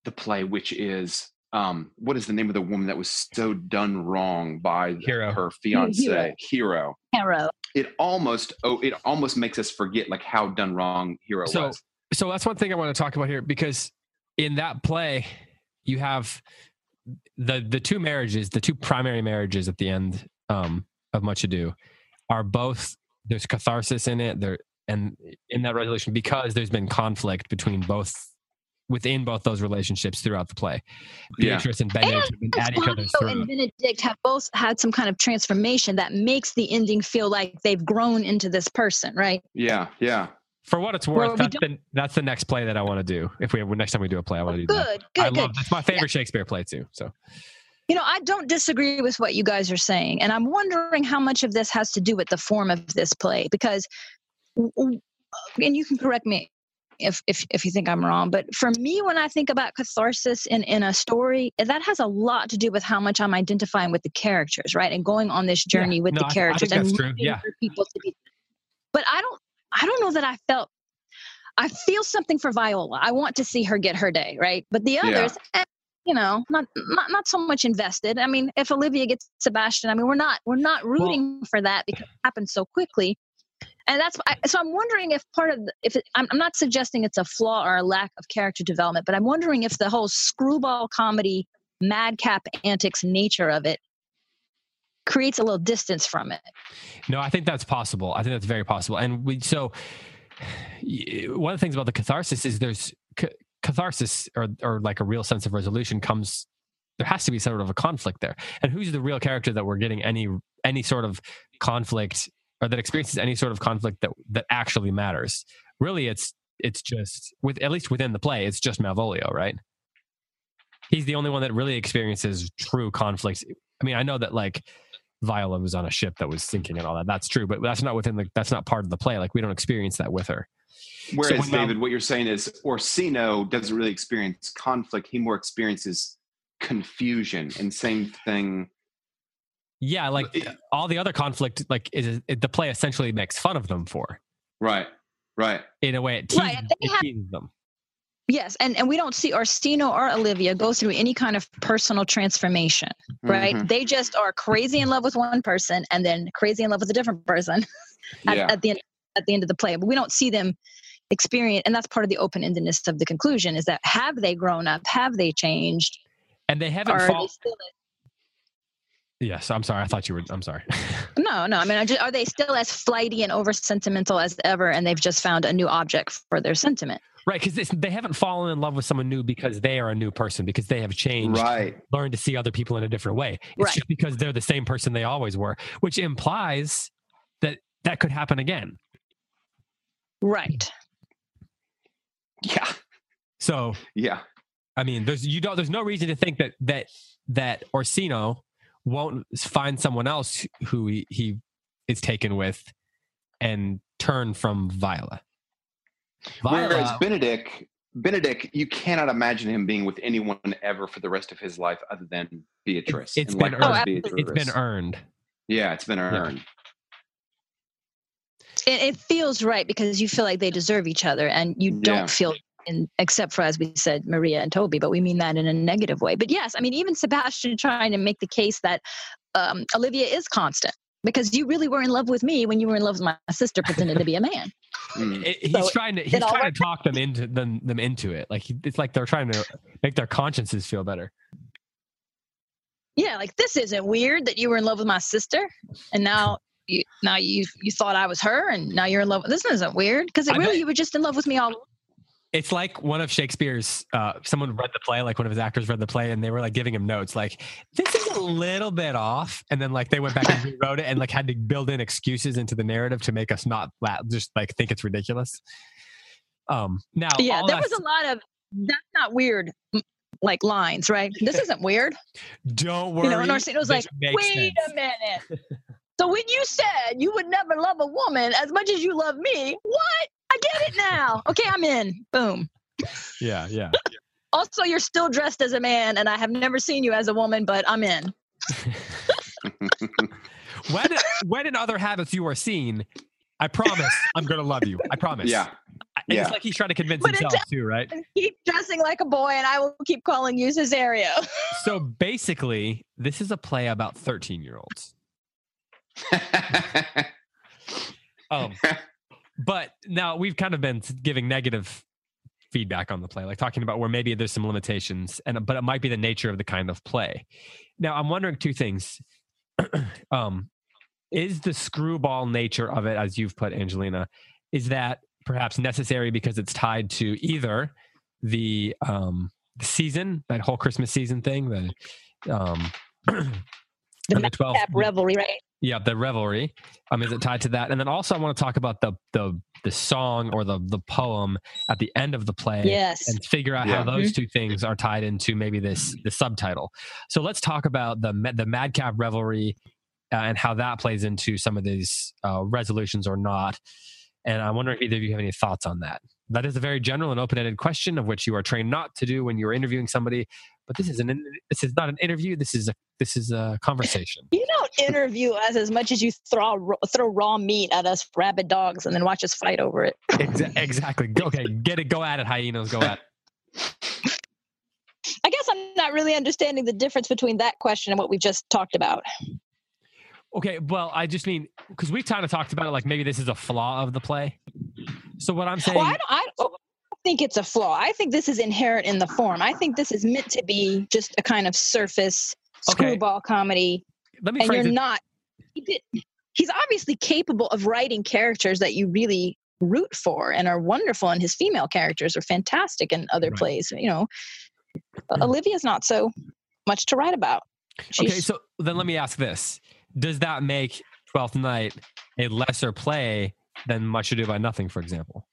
Speaker 3: the play, which is um, what is the name of the woman that was so done wrong by
Speaker 1: Hero.
Speaker 3: her fiance
Speaker 2: Hero.
Speaker 3: hero
Speaker 2: Arrow.
Speaker 3: it almost oh it almost makes us forget like how done wrong hero
Speaker 1: So-
Speaker 3: was
Speaker 1: so that's one thing I want to talk about here because in that play you have the the two marriages, the two primary marriages at the end um, of Much Ado are both there's catharsis in it there and in that resolution because there's been conflict between both within both those relationships throughout the play.
Speaker 3: Yeah.
Speaker 1: Beatrice and Benedict have been at each other's
Speaker 2: Fabio and. Benedict have both had some kind of transformation that makes the ending feel like they've grown into this person, right?
Speaker 3: yeah yeah
Speaker 1: For what it's worth, that's the, that's the next play that I want to do. If we have, next time we do a play, I want to do that.
Speaker 2: Good, good,
Speaker 1: I
Speaker 2: good.
Speaker 1: love that's my favorite Shakespeare play too. So
Speaker 2: You know, I don't disagree with what you guys are saying. And I'm wondering how much of this has to do with the form of this play because, and you can correct me if, if, if you think I'm wrong, but for me, when I think about catharsis in, in a story, that has a lot to do with how much I'm identifying with the characters, right? And going on this
Speaker 1: Yeah.
Speaker 2: journey with
Speaker 1: No,
Speaker 2: the characters and
Speaker 1: true. Yeah.
Speaker 2: for people to be. But I don't, That I felt. I feel something for Viola. I want to see her get her day, right? But the others, eh, you know, not not not so much invested. I mean, if Olivia gets Sebastian, I mean, we're not we're not rooting for that because it happened so quickly. And that's I, so I'm wondering if part of the, if it, I'm, I'm not suggesting it's a flaw or a lack of character development, but I'm wondering if the whole screwball comedy, madcap antics nature of it creates a little distance from it.
Speaker 1: No, I think that's possible. I think that's very possible. And we so one of the things about the catharsis is there's catharsis or or like a real sense of resolution comes. There has to be sort of a conflict there. And who's the real character that we're getting any any sort of conflict or that experiences any sort of conflict that that actually matters? Really, it's it's just with at least within the play, it's just Malvolio, right? He's the only one that really experiences true conflict. I mean, I know that like Viola was on a ship that was sinking and all that. That's true, but that's not within the that's not part of the play. Like we don't experience that with her.
Speaker 3: whereas
Speaker 1: when Mal-
Speaker 3: david what you're saying is orsino doesn't really experience conflict he more experiences confusion and same thing
Speaker 1: Yeah, like
Speaker 3: It-
Speaker 1: all the other conflict, like is it, the play essentially makes fun of them for.
Speaker 3: right right
Speaker 1: In a way, it teases,
Speaker 2: Right, they
Speaker 1: it
Speaker 2: have-
Speaker 1: teases them.
Speaker 2: Yes, and, and we don't see Orsino or Olivia go through any kind of personal transformation, right?
Speaker 3: Mhm.
Speaker 2: They just are crazy in love with one person and then crazy in love with a different person at,
Speaker 3: yeah
Speaker 2: at the end at the end of the play. But we don't see them experience, and that's part of the open endedness of the conclusion: is that have they grown up? Have they changed?
Speaker 1: And they haven't
Speaker 2: Or are
Speaker 1: fall,
Speaker 2: they still?
Speaker 1: Yes, I'm sorry. I thought you were. I'm sorry.
Speaker 2: No, no. I mean, I just, are they still as flighty and over sentimental as ever, and they've just found a new object for their sentiment?
Speaker 1: right, because they haven't fallen in love with someone new because they are a new person because they have changed,
Speaker 3: Right.
Speaker 1: learned to see other people in a different way. It's
Speaker 2: Right.
Speaker 1: just because they're the same person they always were, which implies that that could happen again.
Speaker 2: Right.
Speaker 3: Yeah.
Speaker 1: So
Speaker 3: Yeah.
Speaker 1: I mean, there's you don't there's no reason to think that that that Orsino won't find someone else who he, he is taken with and turn from Viola.
Speaker 3: Whereas
Speaker 1: Viola,
Speaker 3: Benedict, Benedict, you cannot imagine him being with anyone ever for the rest of his life other than Beatrice.
Speaker 1: It's
Speaker 3: and
Speaker 1: been
Speaker 3: likewise
Speaker 2: earned.
Speaker 3: Beatrice.
Speaker 1: it's been earned.
Speaker 3: Yeah, it's been earned.
Speaker 2: It, it feels right because you feel like they deserve each other, and you don't
Speaker 3: Yeah.
Speaker 2: feel, in, except for as we said, Maria and Toby, but we mean that in a negative way. But yes, I mean, even Sebastian trying to make the case that um, Olivia is constant because you really were in love with me when you were in love with my sister pretending to be a man.
Speaker 3: Mm.
Speaker 1: It- he's
Speaker 2: So
Speaker 1: trying to he's trying to talk them into them them into it. Like it's like they're trying to make their consciences feel better.
Speaker 2: Yeah, like this isn't weird that you were in love with my sister, and now you now you you thought I was her, and now you're in love. With, This isn't weird because
Speaker 1: I
Speaker 2: really
Speaker 1: bet-
Speaker 2: you were just in love with me all.
Speaker 1: It's like one of Shakespeare's. Uh, someone read the play, like one of his actors read the play, and they were like giving him notes, like this is a little bit off, and then like they went back and rewrote it, and like had to build in excuses into the narrative to make us not just like think it's ridiculous. Um, now,
Speaker 2: Yeah, there was a lot of that's not weird, like lines, right? This isn't weird.
Speaker 1: don't worry.
Speaker 2: You know, and was like, wait
Speaker 1: sense."
Speaker 2: a minute. so when you said you would never love a woman as much as you love me, what? I get it now. Okay, I'm in. Boom.
Speaker 1: Yeah, yeah.
Speaker 2: Also, you're still dressed as a man, and I have never seen you as a woman, but I'm in.
Speaker 1: when when in other habits you are seen, I promise I'm gonna love you. I promise.
Speaker 3: Yeah.
Speaker 1: I- and It's like he's trying to convince
Speaker 2: But
Speaker 1: himself too, right?
Speaker 2: Keep dressing like a boy, and I will keep calling you Cesario.
Speaker 1: So basically, this is a play about 13 year olds. Um, but now we've kind of been giving negative feedback on the play, like talking about where maybe there's some limitations, and but it might be the nature of the kind of play. Now, I'm wondering two things. um, is the screwball nature of it, as you've put, Angelina, is that perhaps necessary because it's tied to either the um, the season, that whole Christmas season thing, the um,
Speaker 2: The
Speaker 1: the 12
Speaker 2: Tap revelry, right?
Speaker 1: Yeah, the revelry. Um, is it tied to that? And then also, I want to talk about the the the song or the the poem at the end of the play,
Speaker 2: Yes.
Speaker 1: and figure out
Speaker 3: Yeah.
Speaker 1: how those two things are tied into maybe this the subtitle. So let's talk about the the madcap revelry uh, and how that plays into some of these uh, resolutions or not. And I wonder if either of you have any thoughts on that. That is a very general and open ended question of which you are trained not to do when you are interviewing somebody. But this is an this is not an interview. This is a this is a conversation.
Speaker 2: You don't interview us as much as you throw throw raw meat at us rabid dogs and then watch us fight over it.
Speaker 1: Exa- exactly. Okay, get it. Go at it, hyenas. Go at. it.
Speaker 2: I guess I'm not really understanding the difference between that question and what we just talked about.
Speaker 1: Okay, well, I just mean because we've kind of talked about it, like maybe this is a flaw of the play. So what I'm saying,
Speaker 2: Well, I don't, I don't think it's a flaw. I think this is inherent in the form. I think this is meant to be just a kind of surface
Speaker 1: Okay.
Speaker 2: screwball comedy,
Speaker 1: let me
Speaker 2: and you're
Speaker 1: it.
Speaker 2: not. He did, he's obviously capable of writing characters that you really root for and are wonderful, and his female characters are fantastic in other
Speaker 1: Right.
Speaker 2: plays. You know, mm. Olivia's not so much to write about.
Speaker 1: Okay, so then let me ask this: Does that make Twelfth Night a lesser play than Much Ado About Nothing, for example?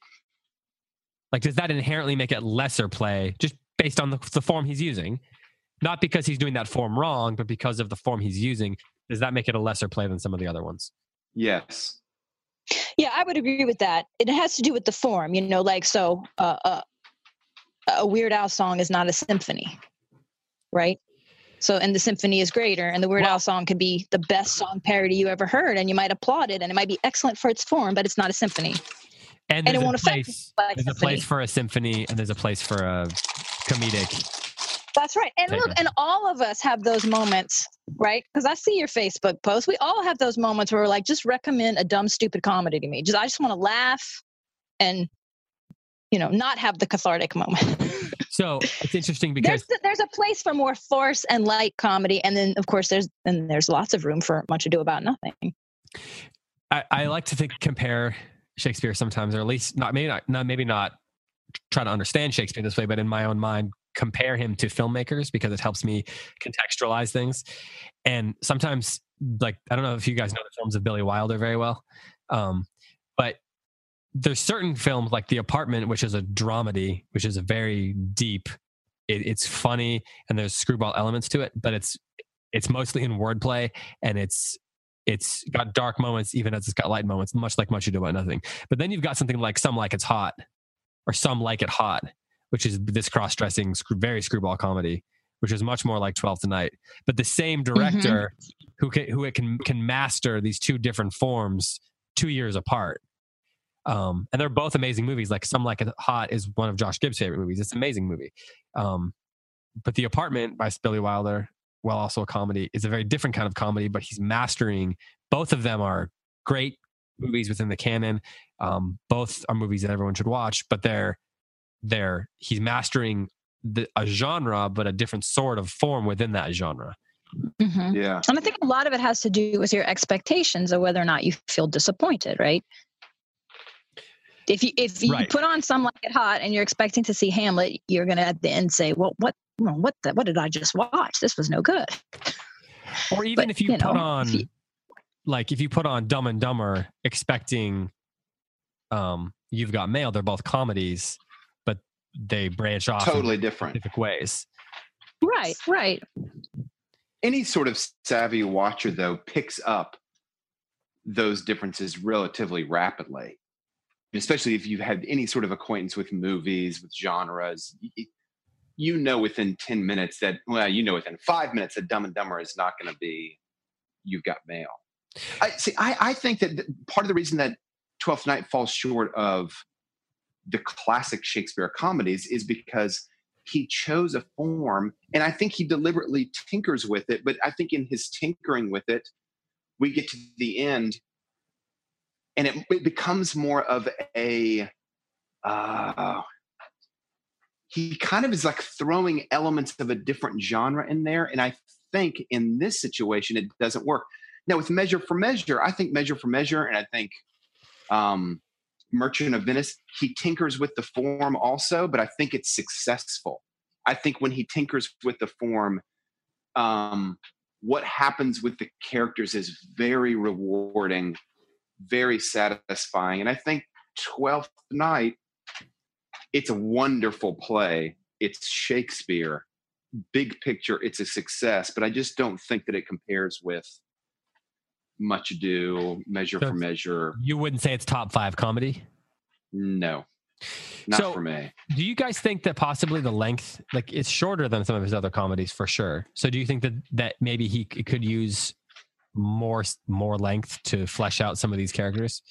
Speaker 1: Like, does that inherently make it lesser play just based on the, the form he's using? Not because he's doing that form wrong, but because of the form he's using. Does that make it a lesser play than some of the other ones?
Speaker 3: yes.
Speaker 2: Yeah, I would agree with that. It has to do with the form, you know, like so uh, uh, a Weird Al song is not a symphony, right? So, and the symphony is greater, and the Weird Al song could be the best song parody you ever heard, and you might applaud it, and it might be excellent for its form, but it's not a symphony.
Speaker 1: And,
Speaker 2: And it
Speaker 1: there's a
Speaker 2: won't affect like
Speaker 1: there's a place for a symphony, and there's a place for a comedic.
Speaker 2: That's right. And look, and all of us have those moments, right? Because I see your Facebook post. We all have those moments where we're like, just recommend a dumb, stupid comedy to me. Just I just want to laugh and you know, not have the cathartic moment.
Speaker 1: So it's interesting because
Speaker 2: there's there's a place for more force and light comedy, and then of course there's and there's lots of room for much ado about nothing.
Speaker 1: I, I like to think compare Shakespeare sometimes, or at least not maybe not, not maybe not try to understand Shakespeare this way, but in my own mind, compare him to filmmakers because it helps me contextualize things. And sometimes, like I don't know if you guys know the films of Billy Wilder very well, um, but there's certain films like The Apartment, which is a dramedy, which is a very deep. It, it's funny and there's screwball elements to it, but it's it's mostly in wordplay and it's it's got dark moments even as it's got light moments, much like Much Ado About Nothing. But then you've got something like Some Like It's Hot, or Some Like It Hot, which is this cross-dressing, very screwball comedy, which is much more like 12th Night. But the same mm-hmm. director mm-hmm. who can, who it can can master these two different forms two years apart. Um, and they're both amazing movies. Like Some Like It Hot is one of Josh Gibbs' favorite movies. It's an amazing movie. Um, but The Apartment by Billy Wilder, while also a comedy, is a very different kind of comedy. But he's mastering. Both of them are great movies within the canon. Um, both are movies that everyone should watch. But they're they're he's mastering the, a genre, but a different sort of form within that genre.
Speaker 2: Mm-hmm.
Speaker 3: Yeah.
Speaker 2: And I think a lot of it has to do with your expectations of whether or not you feel disappointed, right? If you if you right. put on some like it hot and you're expecting to see Hamlet, you're gonna at the end say, "Well, what what the, what did I just watch? This was no good."
Speaker 1: Or even but, if you, you put know, on, you, like if you put on Dumb and Dumber, expecting, um, you've got mail. They're both comedies, but they branch off
Speaker 3: totally different
Speaker 1: specific ways.
Speaker 2: Right, right
Speaker 3: any sort of savvy watcher though picks up those differences relatively rapidly especially if you've had any sort of acquaintance with movies with genres you know within 10 minutes that well you know within five minutes that dumb and dumber is not going to be you've got mail. I see I, I think that part of the reason that 12th night falls short of the classic shakespeare comedies is because he chose a form and i think he deliberately tinkers with it but i think in his tinkering with it we get to the end and it, it becomes more of a uh, he kind of is like throwing elements of a different genre in there and i think in this situation it doesn't work now with measure for measure i think measure for measure and i think um, Merchant of Venice, he tinkers with the form also, but I think it's successful. I think when he tinkers with the form, um, what happens with the characters is very rewarding, very satisfying. And I think 12th Night, it's a wonderful play. It's Shakespeare. Big picture, it's a success, but I just don't think that it compares with much ado, measure so for measure.
Speaker 1: You wouldn't say it's top five comedy?
Speaker 3: No. Not so, for me.
Speaker 1: Do you guys think that possibly the length, like it's shorter than some of his other comedies for sure? So do you think that that maybe he could use more more length to flesh out some of these characters?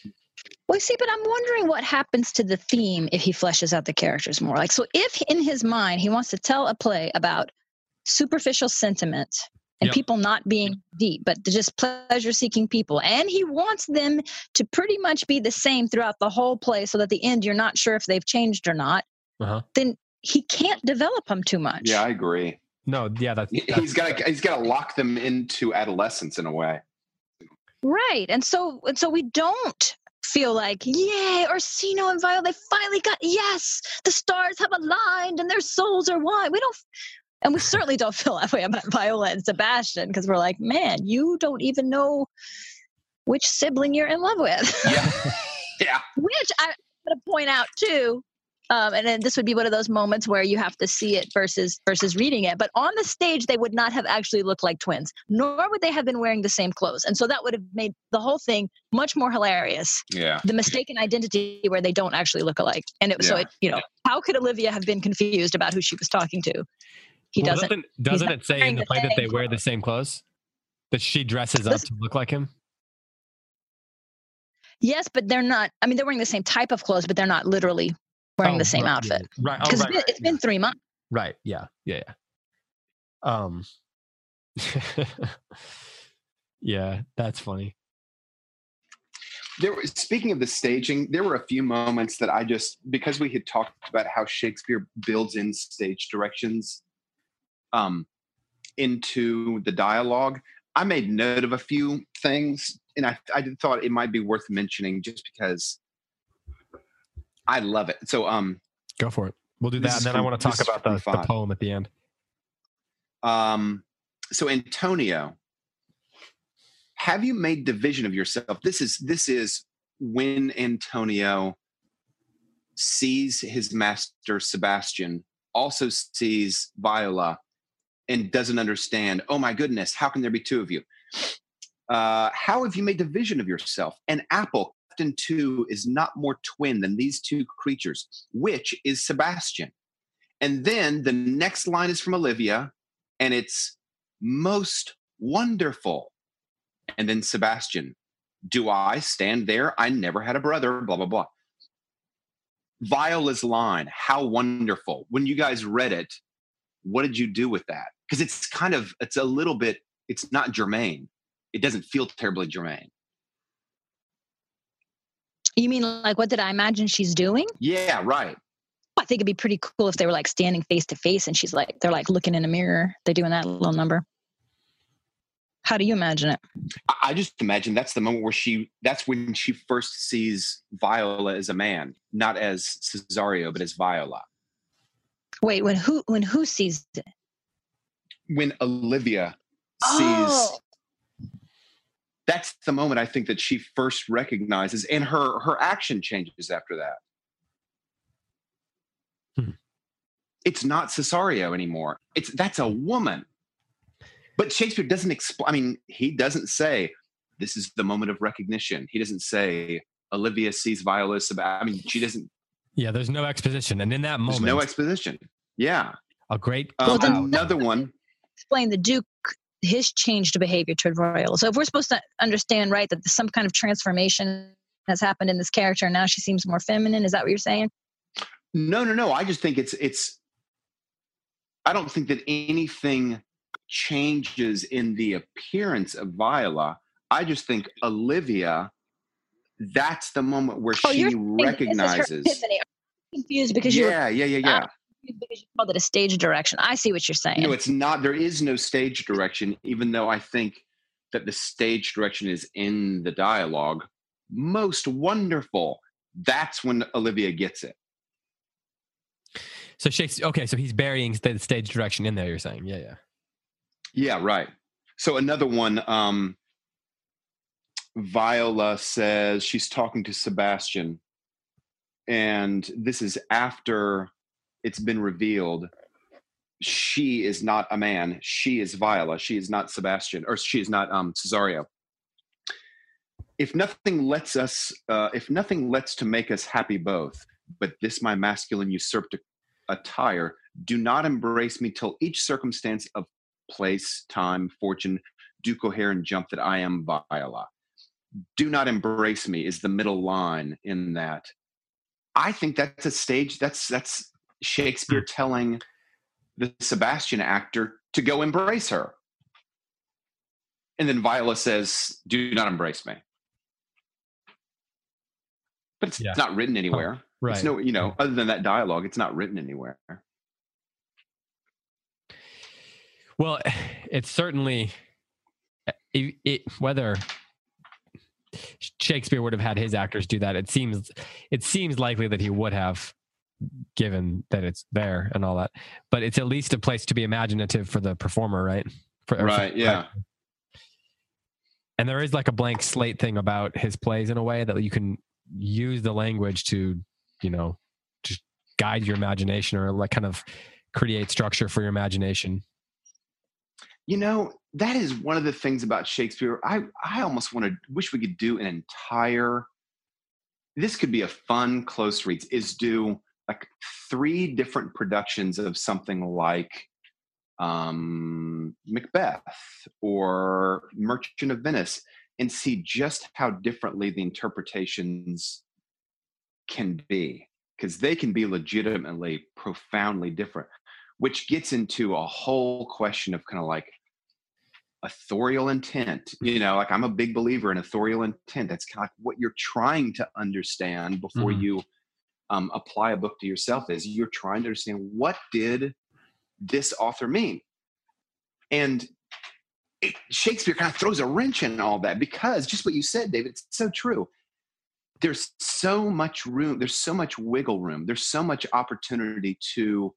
Speaker 2: Well, see, but I'm wondering what happens to the theme if he fleshes out the characters more. Like, so if in his mind he wants to tell a play about superficial sentiment and yep. people not being deep, but just pleasure seeking people. And he wants them to pretty much be the same throughout the whole play so that at the end you're not sure if they've changed or not. Uh-huh. Then he can't develop them too much.
Speaker 3: Yeah, I agree.
Speaker 1: No, yeah, that's, that's
Speaker 3: he's got to he's got to lock them into adolescence in a way.
Speaker 2: Right, and so and so we don't feel like yay Orsino and Viola they finally got yes the stars have aligned and their souls are one. We don't and we certainly don't feel that way about Viola and Sebastian because we're like, man, you don't even know which sibling you're in love with.
Speaker 3: Yeah. yeah.
Speaker 2: Which I want to point out too. Um, and then this would be one of those moments where you have to see it versus versus reading it. But on the stage, they would not have actually looked like twins, nor would they have been wearing the same clothes. And so that would have made the whole thing much more hilarious.
Speaker 3: Yeah.
Speaker 2: The mistaken identity where they don't actually look alike. And it, yeah. so it, you know, how could Olivia have been confused about who she was talking to? He well, doesn't.
Speaker 1: Doesn't, doesn't it say in the play that they wear the same clothes? That she dresses up to look like him?
Speaker 2: Yes, but they're not. I mean, they're wearing the same type of clothes, but they're not literally wearing oh, the same
Speaker 1: right,
Speaker 2: outfit.
Speaker 1: Yeah. Right.
Speaker 2: Because
Speaker 1: oh, right,
Speaker 2: it's, it's been three months.
Speaker 1: Right. Yeah. Yeah. Yeah. Um. yeah, that's funny.
Speaker 3: there were- speaking of the staging there were a few moments that i just because we had talked about how shakespeare builds in stage directions um into the dialogue i made note of a few things and i i thought it might be worth mentioning just because i love it so um
Speaker 1: Go for it. We'll do that, and then I want to talk about the, the poem at the end.
Speaker 3: Um, so Antonio, have you made division of yourself? This is this is when Antonio sees his master Sebastian, also sees Viola, and doesn't understand. Oh my goodness, how can there be two of you? Uh, how have you made division of yourself? An apple in two is not more twin than these two creatures. Which is Sebastian? And then the next line is from Olivia, and it's most wonderful. And then Sebastian, do I stand there? I never had a brother, blah, blah, blah. Viola's line, how wonderful. When you guys read it, what did you do with that? Because it's kind of, it's a little bit, it's not germane. It doesn't feel terribly germane.
Speaker 2: You mean like what did I imagine she's doing?
Speaker 3: Yeah, right.
Speaker 2: I think it'd be pretty cool if they were like standing face to face and she's like they're like looking in a mirror. They're doing that little number. How do you imagine it?
Speaker 3: I, just imagine that's the moment where she, that's when she first sees Viola as a man, not as Cesario, but as Viola.
Speaker 2: Wait, when who when who sees it?
Speaker 3: when Olivia sees
Speaker 2: Oh.
Speaker 3: That's the moment I think that she first recognizes and her her action changes after that.
Speaker 1: Hmm.
Speaker 3: It's not Cesario anymore. It's that's a woman. But Shakespeare doesn't explain I mean, he doesn't say this is the moment of recognition. He doesn't say Olivia sees Viola About, I mean, she doesn't
Speaker 1: Yeah, there's no exposition, and in that
Speaker 3: there's
Speaker 1: moment,
Speaker 3: no exposition. Yeah.
Speaker 1: a great
Speaker 3: Um,
Speaker 2: then-
Speaker 3: another one.
Speaker 2: Explain the Duke his changed behavior toward Viola. So if we're supposed to understand right that some kind of transformation has happened in this character and now she seems more feminine, is that what you're saying?
Speaker 3: No, no, no. I just think it's it's. I don't think that anything changes in the appearance of Viola. I just think Olivia. That's the moment where
Speaker 2: Oh,
Speaker 3: she recognizes.
Speaker 2: confused because you were
Speaker 3: Yeah, yeah, yeah, yeah.
Speaker 2: You called it a stage direction. I see what you're saying.
Speaker 3: No, it's not. There is no stage direction, even though I think that the stage direction is in the dialogue. Most wonderful. That's when Olivia gets it.
Speaker 1: So Shakespeare. Okay, so he's burying the stage direction in there. You're saying, yeah, yeah.
Speaker 3: Yeah, right. So another one, um, Viola says she's talking to Sebastian, and this is after it's been revealed she is not a man. She is Viola. She is not Sebastian, or she is not um, Cesario. If nothing lets us, uh, if nothing lets to make us happy both, but this my masculine usurped attire, do not embrace me till each circumstance of place, time, fortune do cohere and jump that I am Viola. Do not embrace me is the middle line in that. I think that's a stage. That's that's Shakespeare hmm. telling the Sebastian actor to go embrace her, and then Viola says, "Do not embrace me." But it's,
Speaker 1: Yeah.
Speaker 3: not written anywhere.
Speaker 1: Right.
Speaker 3: It's no, you know, other than that dialogue, it's not written anywhere.
Speaker 1: Well, it's certainly eh, it, it, whether Shakespeare would have had his actors do that. It seems it seems likely that he would have, given that it's there and all that. But it's at least a place to be imaginative for the performer, right? For, or for-
Speaker 3: Right, yeah.
Speaker 1: And there is like a blank slate thing about his plays in a way that you can use the language to, you know, just guide your imagination or like kind of create structure for your imagination.
Speaker 3: You know, that is one of the things about Shakespeare. I I almost want to wish we could do an entire. This could be a fun close reads. Is do like three different productions of something like um, Macbeth or Merchant of Venice, and see just how differently the interpretations can be, because they can be legitimately profoundly different which gets into a whole question of kind of like authorial intent. You know, like I'm a big believer in authorial intent. That's kind of like what you're trying to understand before
Speaker 1: Mhm.
Speaker 3: you um, apply a book to yourself. Is you're trying to understand what did this author mean, and it, Shakespeare kind of throws a wrench in all that because just what you said, David, it's so true. There's so much room. There's so much wiggle room. There's so much opportunity to,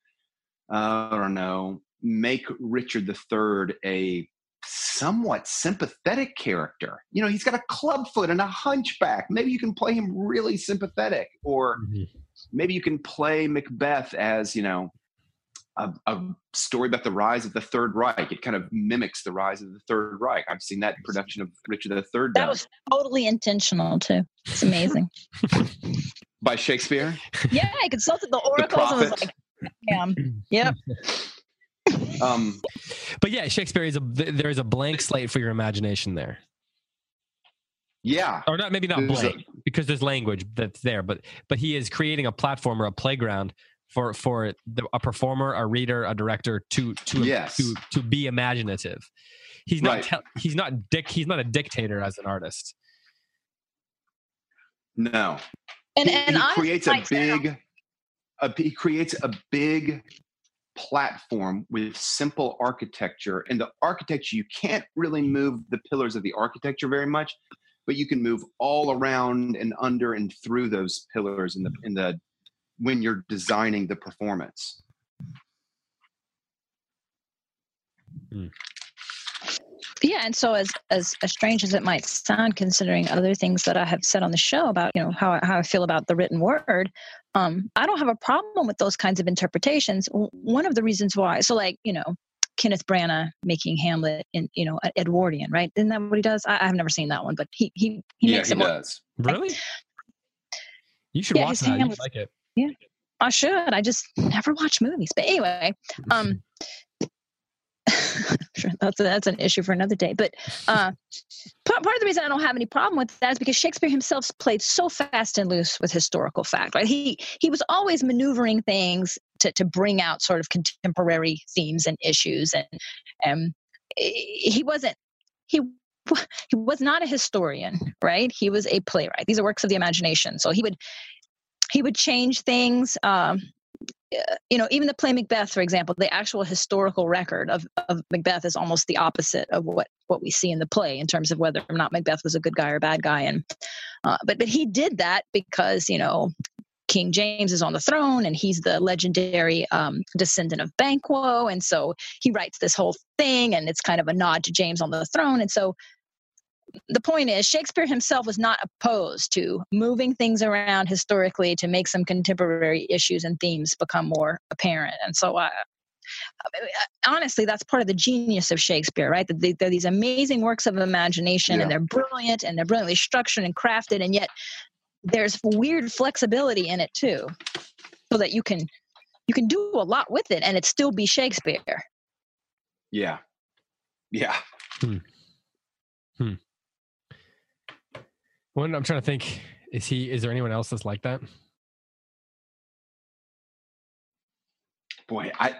Speaker 3: uh, I don't know, make Richard III a somewhat sympathetic character. You know, he's got a clubfoot and a hunchback. Maybe you can play him really sympathetic, or
Speaker 1: Mhm.
Speaker 3: maybe you can play Macbeth as, you know, a, a story about the rise of the Third Reich. It kind of mimics the rise of the Third Reich. I've seen that production of Richard III
Speaker 2: That
Speaker 3: done
Speaker 2: was totally intentional too. It's amazing.
Speaker 3: by Shakespeare.
Speaker 2: yeah, I consulted the oracles and was like, damn. Yep.
Speaker 3: Um,
Speaker 1: But yeah, Shakespeare is a there is a blank slate for your imagination there,
Speaker 3: yeah,
Speaker 1: or not maybe not
Speaker 3: There's a-
Speaker 1: blank because there's language that's there, but but he is creating a platform or a playground for for the, a performer, a reader, a director to to
Speaker 3: Yes.
Speaker 1: to to be imaginative. He's not
Speaker 3: Right.
Speaker 1: tell he's not dick he's not a dictator as an artist.
Speaker 3: no.
Speaker 2: And
Speaker 3: he,
Speaker 2: and
Speaker 3: he
Speaker 2: honestly,
Speaker 3: creates a big a, he creates a big platform with simple architecture and the architecture you can't really move the pillars of the architecture very much but you can move all around and under and through those pillars in the in the when you're designing the performance hmm.
Speaker 2: Yeah and so as, as as strange as it might sound considering other things that i have said on the show about you know how, I- how i feel about the written word um i don't have a problem with those kinds of interpretations one of the reasons why so like you know kenneth branagh making hamlet in you know edwardian right isn't that what he does i, i've never seen that one but he he, he
Speaker 3: yeah
Speaker 2: makes
Speaker 3: he
Speaker 2: it more
Speaker 3: does
Speaker 1: Really? You should
Speaker 2: Yeah,
Speaker 1: watch
Speaker 2: his
Speaker 1: that. You
Speaker 2: Hamlet-
Speaker 1: like it.
Speaker 2: Yeah, I should. I just never watch movies. But anyway, um, sure, that's a, that's an issue for another day. But uh, part, part of the reason I don't have any problem with that is because Shakespeare himself played so fast and loose with historical fact. Right? He he was always maneuvering things to to bring out sort of contemporary themes and issues, and um, he wasn't he. He was not a historian, right? He was a playwright. These are works of the imagination. So he would he would change things. Um, you know, even the play Macbeth, for example, the actual historical record of, of Macbeth is almost the opposite of what what we see in the play in terms of whether or not Macbeth was a good guy or a bad guy. And uh, but but he did that because you know King James is on the throne and he's the legendary um, descendant of Banquo, and so he writes this whole thing, and it's kind of a nod to James on the throne, and so the point is shakespeare himself was not opposed to moving things around historically to make some contemporary issues and themes become more apparent. And so I, honestly that's part of the genius of shakespeare right? That they, they're these amazing works of imagination
Speaker 3: Yeah.
Speaker 2: and they're brilliant and they're brilliantly structured and crafted and yet there's weird flexibility in it too so that you can you can do a lot with it and it still be shakespeare.
Speaker 3: Yeah. Yeah hmm. Hmm.
Speaker 1: When I'm trying to think, is he? Is there anyone else that's like that?
Speaker 3: boy i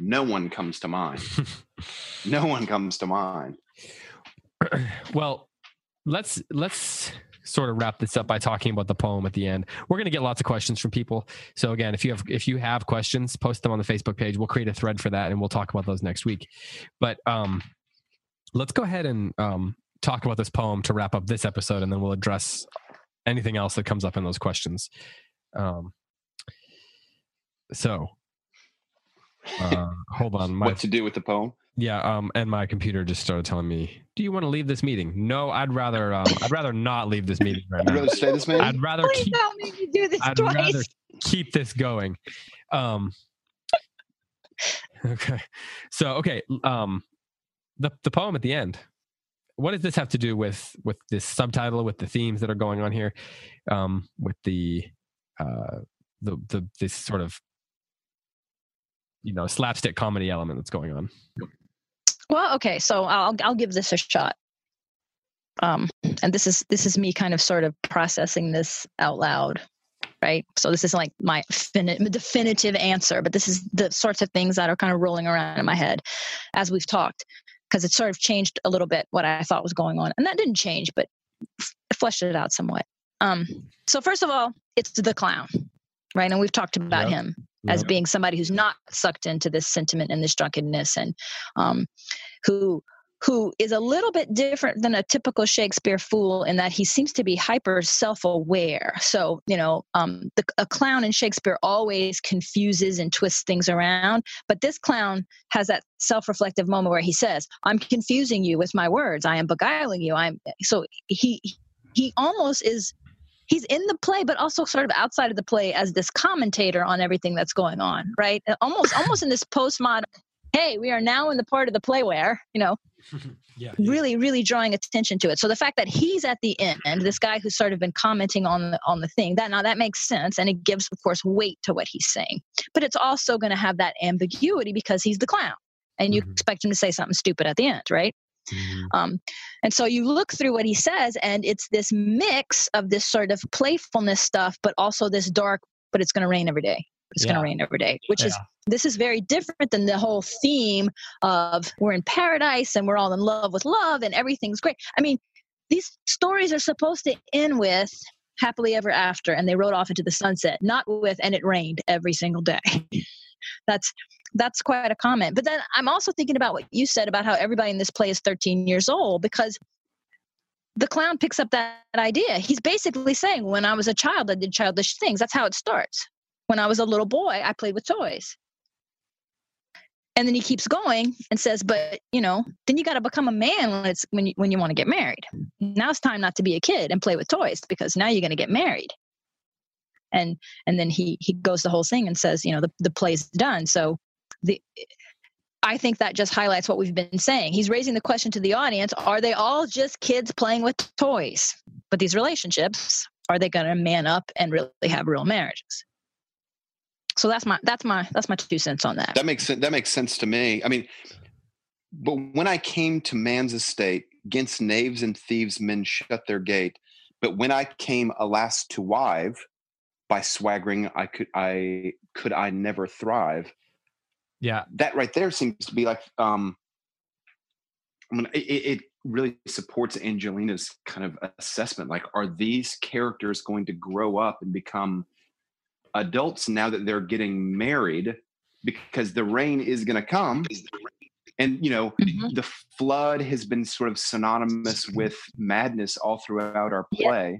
Speaker 3: no one comes to mind no one comes to mind
Speaker 1: well, let's let's sort of wrap this up by talking about the poem at the end. We're going to get lots of questions from people. So again, if you have if you have questions, post them on the Facebook page. We'll create a thread for that, and we'll talk about those next week. But um, let's go ahead and um, talk about this poem to wrap up this episode, and then we'll address anything else that comes up in those questions. Um, so. Uh, hold on, my
Speaker 3: what to do with the poem
Speaker 1: yeah, um, and my computer just started telling me, "Do you want to leave this meeting?" No, I'd rather, um, I'd rather not leave this meeting right
Speaker 3: i'd
Speaker 1: now.
Speaker 3: rather stay this man
Speaker 1: I'd rather
Speaker 2: please
Speaker 1: keep,
Speaker 2: don't make me do this
Speaker 1: I'd
Speaker 2: twice
Speaker 1: rather keep this going. Um, okay, so okay, um, the the poem at the end. What does this have to do with with this subtitle, with the themes that are going on here, um, with the uh, the the this sort of you know slapstick comedy element that's going on?
Speaker 2: Well, okay, so I'll I'll give this a shot. Um, and this is this is me kind of sort of processing this out loud, right? So this isn't like my fini- definitive answer, but this is the sorts of things that are kind of rolling around in my head as we've talked. Because it sort of changed a little bit what I thought was going on, and that didn't change, but f- fleshed it out somewhat. Um, so first of all, it's the clown, right? And we've talked about
Speaker 1: Yep.
Speaker 2: him as being somebody who's not sucked into this sentiment and this drunkenness, and um, who who is a little bit different than a typical Shakespeare fool in that he seems to be hyper self-aware. So you know, um, the, a clown in Shakespeare always confuses and twists things around, but this clown has that self-reflective moment where he says, "I'm confusing you with my words. I am beguiling you. I'm." So he he almost is he's in the play but also sort of outside of the play as this commentator on everything that's going on right almost almost in this postmodern hey we are now in the part of the play where you know
Speaker 1: Yeah.
Speaker 2: really really drawing attention to it so the fact that he's at the end this guy who's sort of been commenting on the on the thing that now that makes sense and it gives of course weight to what he's saying but it's also going to have that ambiguity because he's the clown and you
Speaker 1: Mhm.
Speaker 2: expect him to say something stupid at the end right
Speaker 1: Mhm.
Speaker 2: um, and so you look through what he says, and it's this mix of this sort of playfulness stuff, but also this dark, but it's going to rain every day. It's going to rain every day, which is this is very different than the whole theme of we're in paradise and we're all in love with love and everything's great. I mean, these stories are supposed to end with happily ever after, and they rode off into the sunset, not with and it rained every single day. that's that's quite a comment. But then I'm also thinking about what you said about how everybody in this play is 13 years old because the clown picks up that idea. He's basically saying, when I was a child, I did childish things. That's how it starts. When I was a little boy, I played with toys. And then he keeps going and says, but you know, then you got to become a man when it's when you, when you want to get married. Now it's time not to be a kid and play with toys because now you're going to get married. And and then he he goes the whole thing and says, you know, the the play's done. So the I think that just highlights what we've been saying. He's raising the question to the audience are they all just kids playing with toys? But these relationships, are they going to man up and really have real marriages? So that's my that's my that's my two cents on that.
Speaker 3: That makes sense. That makes sense to me. I mean, but when I came to man's estate, against knaves and thieves, men shut their gate. But when I came, alas, to wive, by swaggering, I could I could I never thrive.
Speaker 1: Yeah.
Speaker 3: That right there seems to be like um. I mean, it, it it really supports Angelina's kind of assessment. Like, are these characters going to grow up and become adults now that they're getting married? Because the rain is going to come, and you know
Speaker 2: Mhm.
Speaker 3: the flood has been sort of synonymous with madness all throughout our play.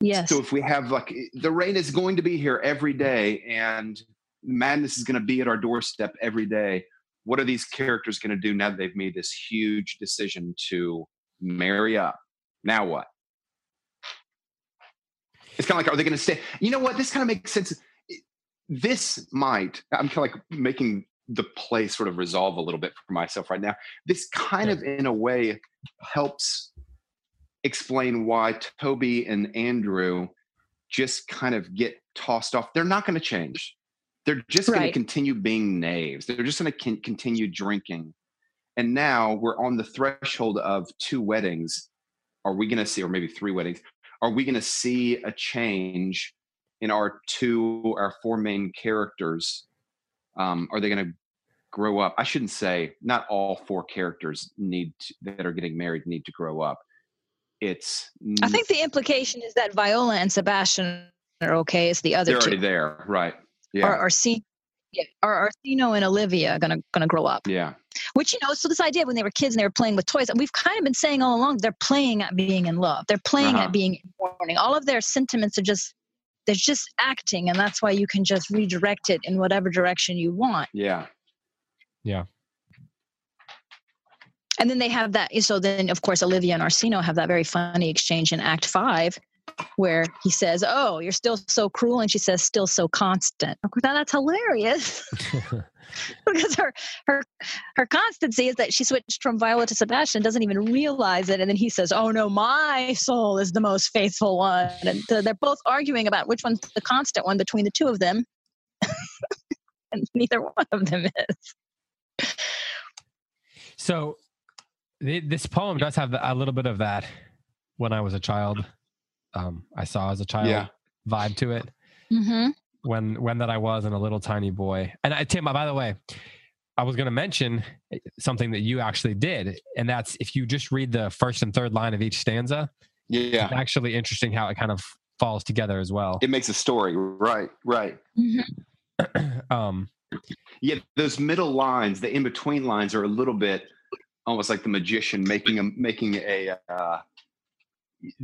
Speaker 2: Yes.
Speaker 3: So if we have like the rain is going to be here every day and madness is going to be at our doorstep every day, what are these characters going to do now that they've made this huge decision to marry up? Now what? It's kind of like, are they going to stay? You know what? This kind of makes sense. This might, I'm kind of like making the play sort of resolve a little bit for myself right now. This kind of, in a way, helps explain why Toby and Andrew just kind of get tossed off. They're not going to change. They're just going to continue being knaves. They're just going to con- continue drinking. And now we're on the threshold of two weddings. Are we going to see, or maybe three weddings? Are we going to see a change in our two, our four main characters? Um, are they going to grow up? I shouldn't say not all four characters need to, that are getting married need to grow up. It's
Speaker 2: I think the implication is that Viola and Sebastian are okay. It's the other
Speaker 3: they're
Speaker 2: two.
Speaker 3: already there, right? Yeah,
Speaker 2: Are Orsino, yeah, are Orsino and Olivia gonna gonna grow up?
Speaker 3: yeah,
Speaker 2: Which you know, so this idea when they were kids and they were playing with toys, and we've kind of been saying all along, they're playing at being in love. They're playing
Speaker 3: Uh-huh.
Speaker 2: at being in mourning. All of their sentiments are just they're just acting, and that's why you can just redirect it in whatever direction you want.
Speaker 3: Yeah. Yeah.
Speaker 2: And then they have that. So then, of course, Olivia and Orsino have that very funny exchange in Act Five, where he says, "Oh, you're still so cruel," and she says, "Still so constant." Of course, now that's hilarious because her her her constancy is that she switched from Viola to Sebastian, doesn't even realize it, and then he says, "Oh no, my soul is the most faithful one," and so they're both arguing about which one's the constant one between the two of them, and neither one of them is.
Speaker 1: So th- this poem does have a little bit of that when I was a child. Um, I saw as a child
Speaker 3: Yeah.
Speaker 1: vibe to it
Speaker 2: Mm-hmm.
Speaker 1: when when that I was and a little tiny boy. And I, Tim, by the way, I was going to mention something that you actually did, and that's if you just read the first and third line of each stanza,
Speaker 3: Yeah.
Speaker 1: it's actually interesting how it kind of falls together as well.
Speaker 3: It makes a story. Right, right.
Speaker 1: Um,
Speaker 3: Yeah, those middle lines, the in between lines, are a little bit almost like the magician making a making a uh,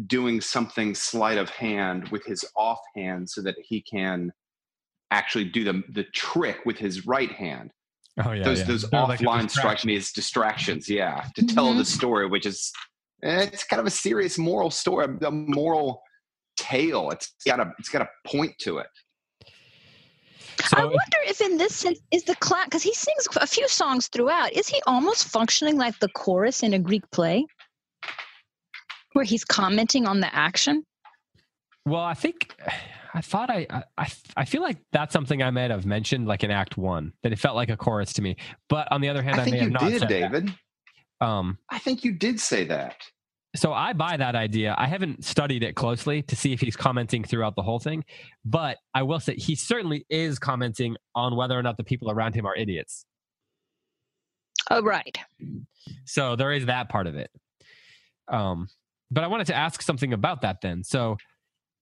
Speaker 3: doing something sleight of hand with his offhand so that he can actually do the the trick with his right hand.
Speaker 1: oh yeah,
Speaker 3: those
Speaker 1: yeah.
Speaker 3: those
Speaker 1: They're like
Speaker 3: offline strike me as distractions. Yeah, to tell the mm-hmm. story, which is it's kind of a serious moral story, a moral tale. It's got a it's got a point to it.
Speaker 1: So
Speaker 2: I wonder if in this sense is the class because he sings a few songs throughout. Is he almost functioning like the chorus in a Greek play, where he's commenting on the action?
Speaker 1: Well, I think I thought I, I- I I feel like that's something I might have mentioned like in Act One that it felt like a chorus to me. But on the other hand, I,
Speaker 3: I think
Speaker 1: may
Speaker 3: you
Speaker 1: have not
Speaker 3: did,
Speaker 1: said that.
Speaker 3: David.
Speaker 1: Um,
Speaker 3: I think you did say that.
Speaker 1: so I buy that idea. I haven't studied it closely to see if he's commenting throughout the whole thing, but I will say he certainly is commenting on whether or not the people around him are idiots.
Speaker 2: Oh, right.
Speaker 1: So there is that part of it. Um, but I wanted to ask something about that then. So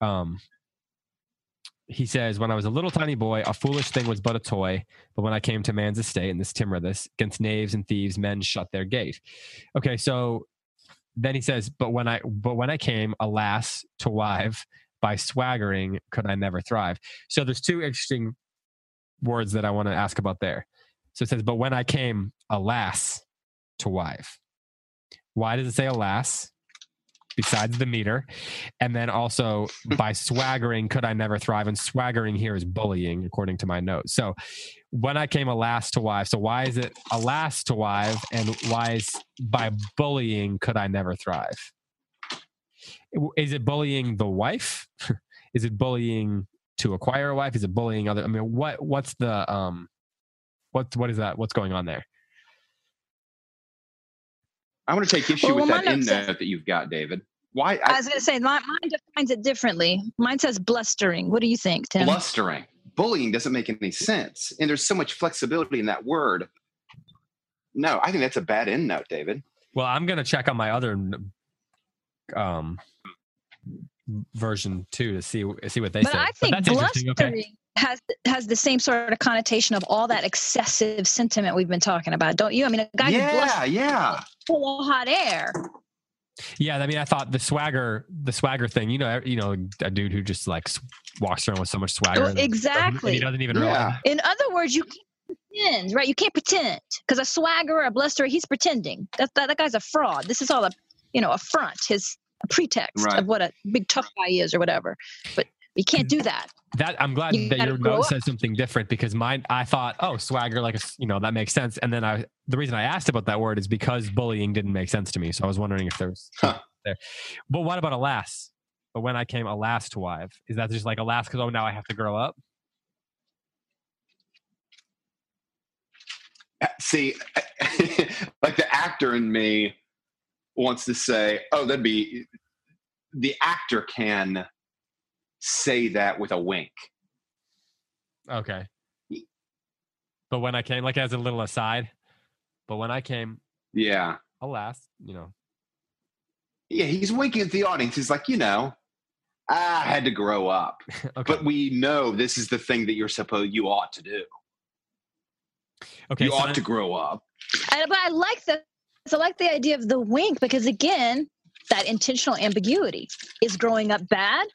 Speaker 1: um, he says, When I was a little tiny boy, a foolish thing was but a toy. But when I came to man's estate, and this timber this, against knaves and thieves, men shut their gate. Okay, so then he says, But when I but when I came, alas, to wive, by swaggering could I never thrive. So there's two interesting words that I want to ask about there. So it says, But when I came, alas, to wife. Why does it say alas? Besides the meter. And then also by swaggering, could I never thrive? And swaggering here is bullying, according to my notes. So when I came alas to wife. So why is it alas to wife? And why is by bullying could I never thrive? Is it bullying the wife? is it bullying to acquire a wife? Is it bullying other? I mean, what what's the um what what is that? What's going on there?
Speaker 3: I want to take issue
Speaker 2: Well,
Speaker 3: with
Speaker 2: well,
Speaker 3: that
Speaker 2: in
Speaker 3: end
Speaker 2: note says-
Speaker 3: note that you've got, David. Why
Speaker 2: I
Speaker 3: I,
Speaker 2: was going to say my, mine defines it differently. Mine says blustering. What do you think, Tim?
Speaker 3: blustering? Bullying doesn't make any sense, and there's so much flexibility in that word. No, I think that's a bad end note, David.
Speaker 1: Well, I'm gonna check on my other um version too to see see what they say.
Speaker 2: but
Speaker 1: say.
Speaker 2: I think
Speaker 1: that's interesting.
Speaker 2: blustering
Speaker 1: Okay.
Speaker 2: has has the same sort of connotation of all that excessive sentiment we've been talking about, don't you? I mean, a guy who
Speaker 3: yeah,
Speaker 2: blusters
Speaker 3: yeah.
Speaker 2: full of hot air.
Speaker 1: Yeah, I mean, I thought the swagger, the swagger thing. You know, you know, a dude who just like walks around with so much swagger.
Speaker 2: Well,
Speaker 1: and- and
Speaker 2: exactly.
Speaker 1: he doesn't even realize.
Speaker 3: Yeah.
Speaker 1: it.
Speaker 2: In other words, you can't pretend, right? You can't pretend because a swagger, a blusterer, he's pretending. That, that that guy's a fraud. This is all a you know a front, his a pretext
Speaker 3: Right.
Speaker 2: of what a big tough guy is or whatever. But you can't do that.
Speaker 1: That I'm glad
Speaker 2: You
Speaker 1: that your note
Speaker 2: up.
Speaker 1: says something different because mine, I thought, oh, swagger, like a s- you know, that makes sense. And then I, the reason I asked about that word is because bullying didn't make sense to me. So I was wondering if there was
Speaker 3: Huh.
Speaker 1: there. But what about alas? But when I came alas to wife, is that just like alas because oh now I have to grow up?
Speaker 3: Uh, see, like the actor in me wants to say, "Oh, that'd be." The actor can say that with a wink.
Speaker 1: Okay. But when I came, like as a little aside, but when I came,
Speaker 3: Yeah,
Speaker 1: alas, you know,
Speaker 3: yeah. He's winking at the audience. He's like, you know, I had to grow up,
Speaker 1: okay,
Speaker 3: but we know this is the thing that you're supposed you ought to do.
Speaker 1: okay,
Speaker 3: you
Speaker 1: so
Speaker 3: ought
Speaker 1: then-
Speaker 3: to grow up.
Speaker 2: And, but I like the so I like the idea of the wink because again, that intentional ambiguity is growing up bad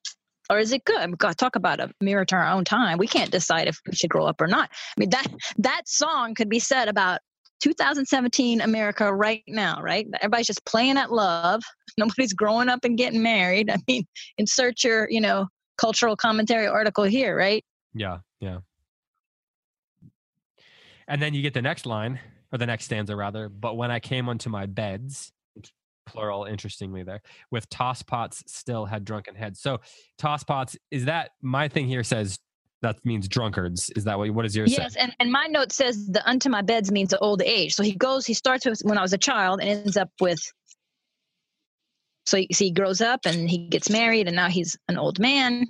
Speaker 2: or is it good? We've got to talk about a mirror to our own time. We can't decide if we should grow up or not. I mean that that song could be said about 2017 America right now, right? Everybody's just playing at love. Nobody's growing up and getting married. I mean, insert your, you know, cultural commentary article here, right?
Speaker 1: Yeah, yeah. And then you get the next line, or the next stanza rather. But when I came onto my beds, plural, interestingly there, with toss pots still had drunken heads. So toss pots is that my thing here says that means drunkards. Is that what? What does yours say?
Speaker 2: Yes, and, and my note says the unto my beds means old age. So he goes, he starts with when I was a child and ends up with. So he, so he grows up and he gets married and now he's an old man.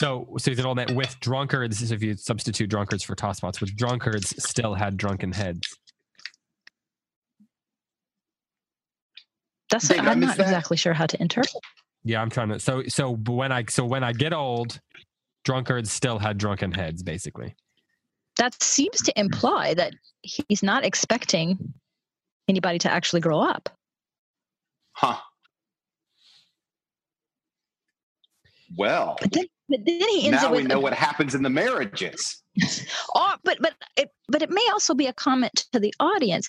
Speaker 1: So, so he's an old man with drunkards. If you substitute drunkards for tosspots, with drunkards still had drunken heads.
Speaker 2: That's
Speaker 3: Dave, I
Speaker 2: I'm not
Speaker 3: that.
Speaker 2: exactly sure how to interpret.
Speaker 1: Yeah, I'm trying to. So, so when I so when I get old, drunkards still had drunken heads, basically.
Speaker 2: That seems to imply that he's not expecting anybody to actually grow up.
Speaker 3: Huh. Well,
Speaker 2: But then, but then he ends
Speaker 3: now
Speaker 2: it
Speaker 3: we
Speaker 2: with
Speaker 3: know what happens in the marriages.
Speaker 2: or oh, but but it but it may also be a comment to the audience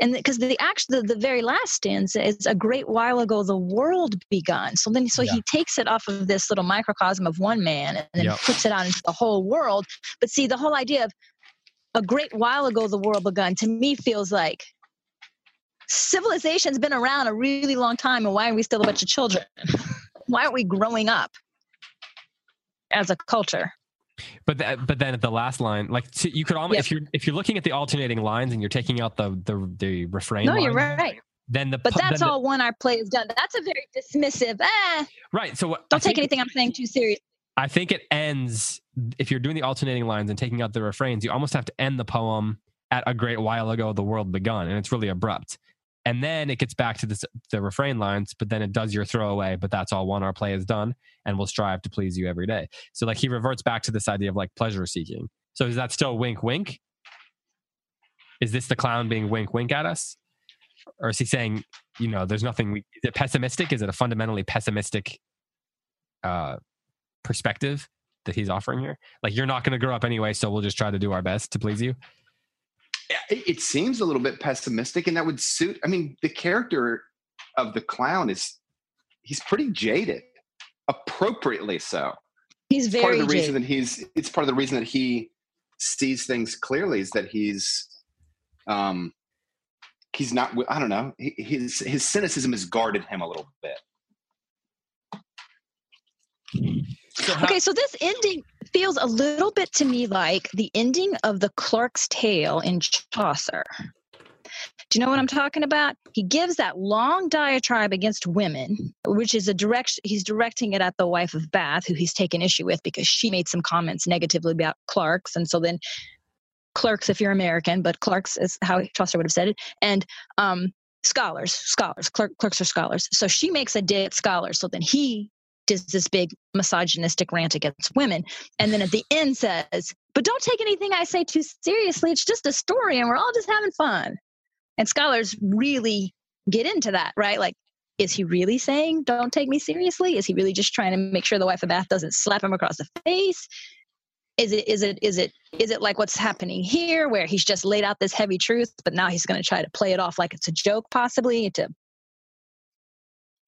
Speaker 2: and because the actually the, the very last stanza is a great while ago the world begun so then so
Speaker 1: Yeah.
Speaker 2: he takes it off of this little microcosm of one man and then
Speaker 1: Yep.
Speaker 2: puts it out into the whole world but see the whole idea of a great while ago the world begun to me feels like civilization's been around a really long time and why are we still a bunch of children why aren't we growing up as a culture
Speaker 1: But that, but then at the last line, like you could almost
Speaker 2: Yep.
Speaker 1: if you're if you're looking at the alternating lines and you're taking out the the the refrain.
Speaker 2: no you're right
Speaker 1: Then the
Speaker 2: But
Speaker 1: pu-
Speaker 2: that's
Speaker 1: the-
Speaker 2: all one our play has done. That's a very dismissive. Eh,
Speaker 1: right. So what-
Speaker 2: don't take anything I'm saying too serious.
Speaker 1: I think it ends if you're doing the alternating lines and taking out the refrains. You almost have to end the poem at a great while ago the world begun, and it's really abrupt. And then it gets back to this, the refrain lines, but then it does your throwaway. But that's all one our play has done, and we'll strive to please you every day. So like he reverts back to this idea of like pleasure seeking. So is that still wink wink? Is this the clown being wink wink at us, or is he saying, you know, there's nothing? We, is it pessimistic? Is it a fundamentally pessimistic uh, perspective that he's offering here? Like you're not going to grow up anyway, so we'll just try to do our best to please you.
Speaker 3: It, seems a little bit pessimistic, and that would suit. I mean, the character of the clown is he's pretty jaded, appropriately so.
Speaker 2: He's
Speaker 3: It's part
Speaker 2: very
Speaker 3: of the reason that he's. It's part of the reason that he sees things clearly is that he's. Um, he's not. I don't know. His his cynicism has guarded him a little bit.
Speaker 1: So how-
Speaker 2: Okay, so this ending feels a little bit to me like the ending of the Clark's Tale in Chaucer. Do you know what I'm talking about? He gives that long diatribe against women, which is a direct he's directing it at the wife of Bath, who he's taken issue with because she made some comments negatively about Clark's. And so then clerks, if you're American, but clerks is how Chaucer would have said it. And um, scholars, scholars, clerk, clerks are scholars. So she makes a dig at scholars. So then he does this big misogynistic rant against women. And then at the end says, but don't take anything I say too seriously. It's just a story and we're all just having fun. And scholars really get into that, right? Like, is he really saying, don't take me seriously? Is he really just trying to make sure the wife of Bath doesn't slap him across the face? Is it, is it, is it, is it like what's happening here where he's just laid out this heavy truth, but now he's going to try to play it off like it's a joke, possibly to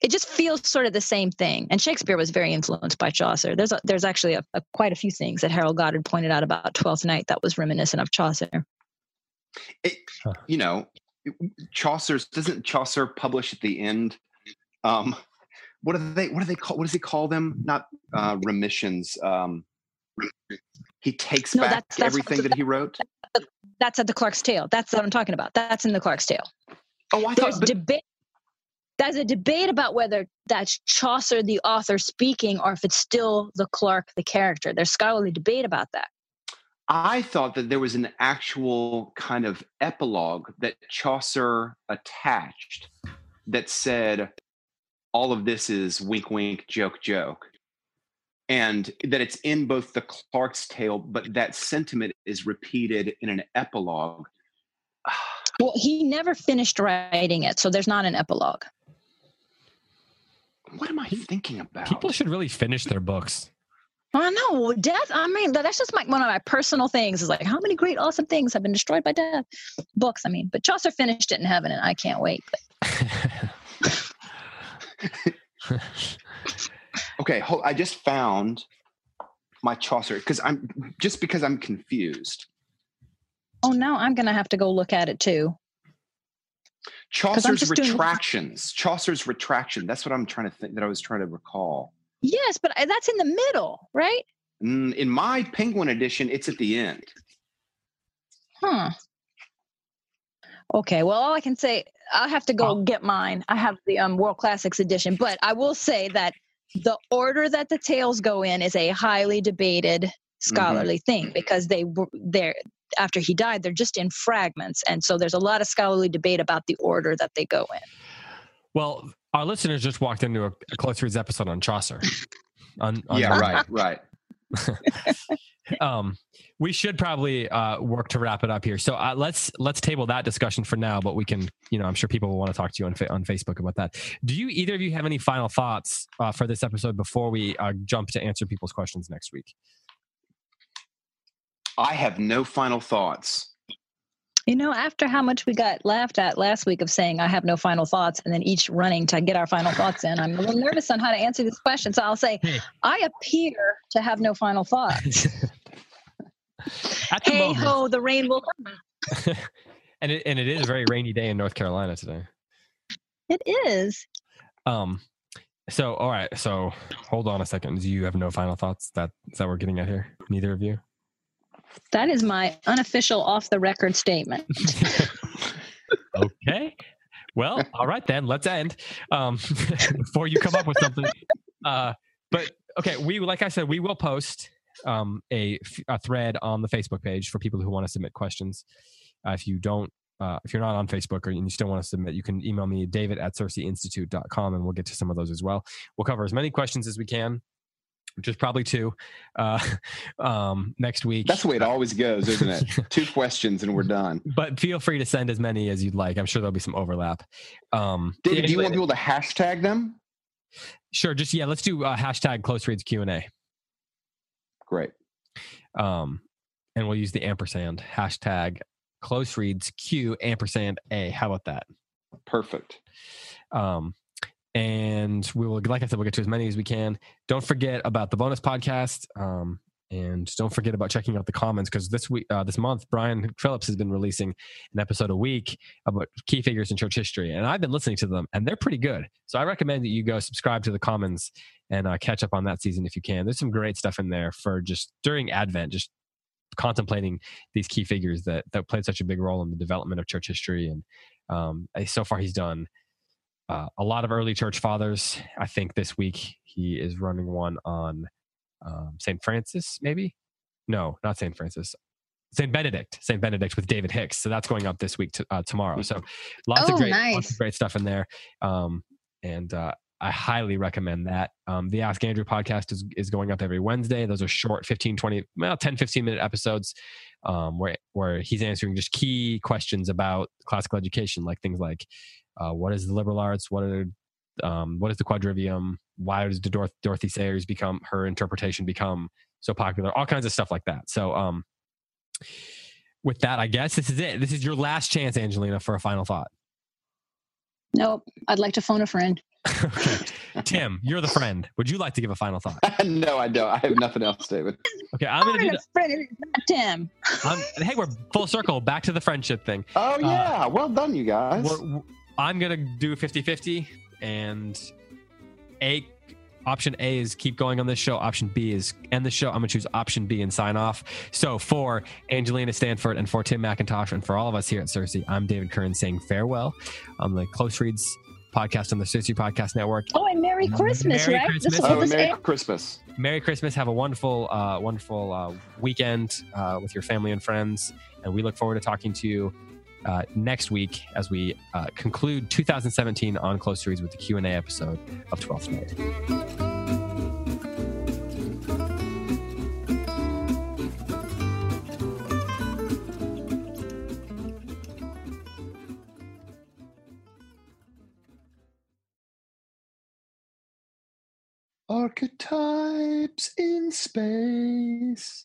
Speaker 2: it just feels sort of the same thing. And Shakespeare was very influenced by Chaucer. There's a, there's actually a, a, quite a few things that Harold Goddard pointed out about Twelfth Night that was reminiscent of Chaucer.
Speaker 3: It, you know, Chaucer's doesn't Chaucer publish at the end? Um, what do they? What do they call? What does he call them? Not uh, remissions. Um, he takes
Speaker 2: No,
Speaker 3: back
Speaker 2: that's- that's-
Speaker 3: everything that he wrote.
Speaker 2: That's at the Clark's Tale. That's what I'm talking about. That's in the Clark's Tale.
Speaker 3: Oh, I
Speaker 2: There's
Speaker 3: thought. But,
Speaker 2: debate. There's a debate about whether that's Chaucer, the author, speaking, or if it's still the Clark, the character. There's scholarly debate about that.
Speaker 3: I thought that there was an actual kind of epilogue that Chaucer attached that said, all of this is wink, wink, joke, joke. And that it's in both the Clark's tale, but that sentiment is repeated in an epilogue.
Speaker 2: Well, he never finished writing it, so there's not an epilogue.
Speaker 3: What am I thinking about?
Speaker 1: people should really finish their books.
Speaker 2: I know death. I mean, that's just like one of my personal things. Is like how many great, awesome things have been destroyed by death? Books. I mean, but Chaucer finished it in heaven, and I can't wait.
Speaker 3: okay, hold, I just found my Chaucer because I'm just because I'm confused.
Speaker 2: Oh, now I'm gonna have to go look at it too.
Speaker 3: Chaucer's
Speaker 2: just doing-
Speaker 3: retractions. Chaucer's retraction. That's what I'm trying to think. That I was trying to recall.
Speaker 2: Yes, but that's in the middle, right?
Speaker 3: Mm, In my Penguin edition, it's at the end.
Speaker 2: Huh. Okay. Well, all I can say, I'll have to go
Speaker 1: Oh.
Speaker 2: get mine. I have the um, World Classics edition, but I will say that the order that the tales go in is a highly debated scholarly thing because they were they're after he died they're just in fragments and so there's a lot of scholarly debate about the order that they go in
Speaker 1: Well, our listeners just walked into a, a close reads episode on Chaucer. On, on
Speaker 3: Yeah, right, right.
Speaker 1: um, we should probably uh, work to wrap it up here. So uh, let's let's table that discussion for now. But we can, you know, I'm sure people will want to talk to you on fa- on Facebook about that. Do you either of you have any final thoughts uh, for this episode before we uh, jump to answer people's questions next week?
Speaker 3: I have no final thoughts.
Speaker 2: you know after how much we got laughed at last week of saying i have no final thoughts and then each running to get our final thoughts in i'm a little nervous on how to answer this question so i'll say
Speaker 1: Hey.
Speaker 2: i appear to have no final thoughts
Speaker 1: At the
Speaker 2: hey
Speaker 1: moment,
Speaker 2: ho the rain will come
Speaker 1: and it, and it is a very rainy day in North Carolina today.
Speaker 2: it is
Speaker 1: Um, so all right, so hold on a second. Do you have no final thoughts? That is that what we're getting at here? Neither of you.
Speaker 2: That is my unofficial off the record statement.
Speaker 1: okay. Well, all right then. Let's end um, before you come up with something. Uh, but okay, we like I said, we will post um, a, a thread on the Facebook page for people who want to submit questions. Uh, if you don't, uh, if you're not on Facebook or you still want to submit, you can email me David at circeinstitute.com and we'll get to some of those as well. We'll cover as many questions as we can, which is probably two uh, um, next week.
Speaker 3: That's the way it always goes, isn't it? Two questions and we're done.
Speaker 1: but feel free to send as many as you'd like. I'm sure there'll be some overlap. Um,
Speaker 3: David, do you want people to hashtag them?
Speaker 1: Sure. Just yeah. Let's do uh, hashtag close reads Q and A.
Speaker 3: Great.
Speaker 1: Um, and we'll use the ampersand hashtag close reads Q ampersand A. How about that?
Speaker 3: Perfect.
Speaker 1: Um, and we will, like I said, we'll get to as many as we can. Don't forget about the bonus podcast. Um, and don't forget about checking out the Commons because this week, uh, this month, Brian Phillips has been releasing an episode a week about key figures in church history, and I've been listening to them, and they're pretty good. So I recommend that you go subscribe to the Commons and uh, catch up on that season if you can. There's some great stuff in there for just during Advent, just contemplating these key figures that that played such a big role in the development of church history. And um, so far, he's done uh, a lot of early church fathers. I think this week he is running one on um, Saint Francis, maybe. No, not Saint Francis. Saint Benedict, Saint Benedict with David Hicks. So that's going up this week to, uh, tomorrow. So lots
Speaker 2: Oh,
Speaker 1: of great, lots of great stuff in there. Um, and uh, I highly recommend that. Um, the Ask Andrew podcast is, is going up every Wednesday. Those are short 15, 20, well, 10, 15 minute episodes um, where, where he's answering just key questions about classical education, like things like uh, what is the liberal arts? What are um, what is the quadrivium? Why does Dor- Dorothy Sayers become her interpretation become so popular? All kinds of stuff like that. So, um, with that, I guess this is it. This is your last chance, Angelina, for a final thought.
Speaker 2: Nope. I'd like to phone a friend.
Speaker 1: okay. Tim, you're the friend. Would you like to give a final thought?
Speaker 3: no, I don't. I have nothing else, David.
Speaker 1: Okay, I'm gonna do.
Speaker 2: Phone a friend. Tim.
Speaker 1: I'm, hey, we're full circle. Back to the friendship thing.
Speaker 3: Oh yeah, well done, you guys.
Speaker 1: We're, we're- I'm gonna do 50-50, and a option A is keep going on this show. Option B is end the show. I'm gonna choose option B and sign off. So for Angelina Stanford and for Tim McIntosh and for all of us here at CiRCE, I'm David Kern saying farewell on the Close Reads podcast on the CiRCE Podcast Network.
Speaker 2: Oh, and Merry Christmas,
Speaker 1: Merry
Speaker 2: right?
Speaker 1: Christmas.
Speaker 2: This is
Speaker 3: oh,
Speaker 2: what this
Speaker 3: Merry
Speaker 2: air-
Speaker 3: Christmas.
Speaker 1: Merry Christmas. Have a wonderful, uh, wonderful uh, weekend uh, with your family and friends. And we look forward to talking to you uh, next week as we uh, conclude 2017 on Close series with the Q&A episode of 12th Night.
Speaker 3: Archetypes in space.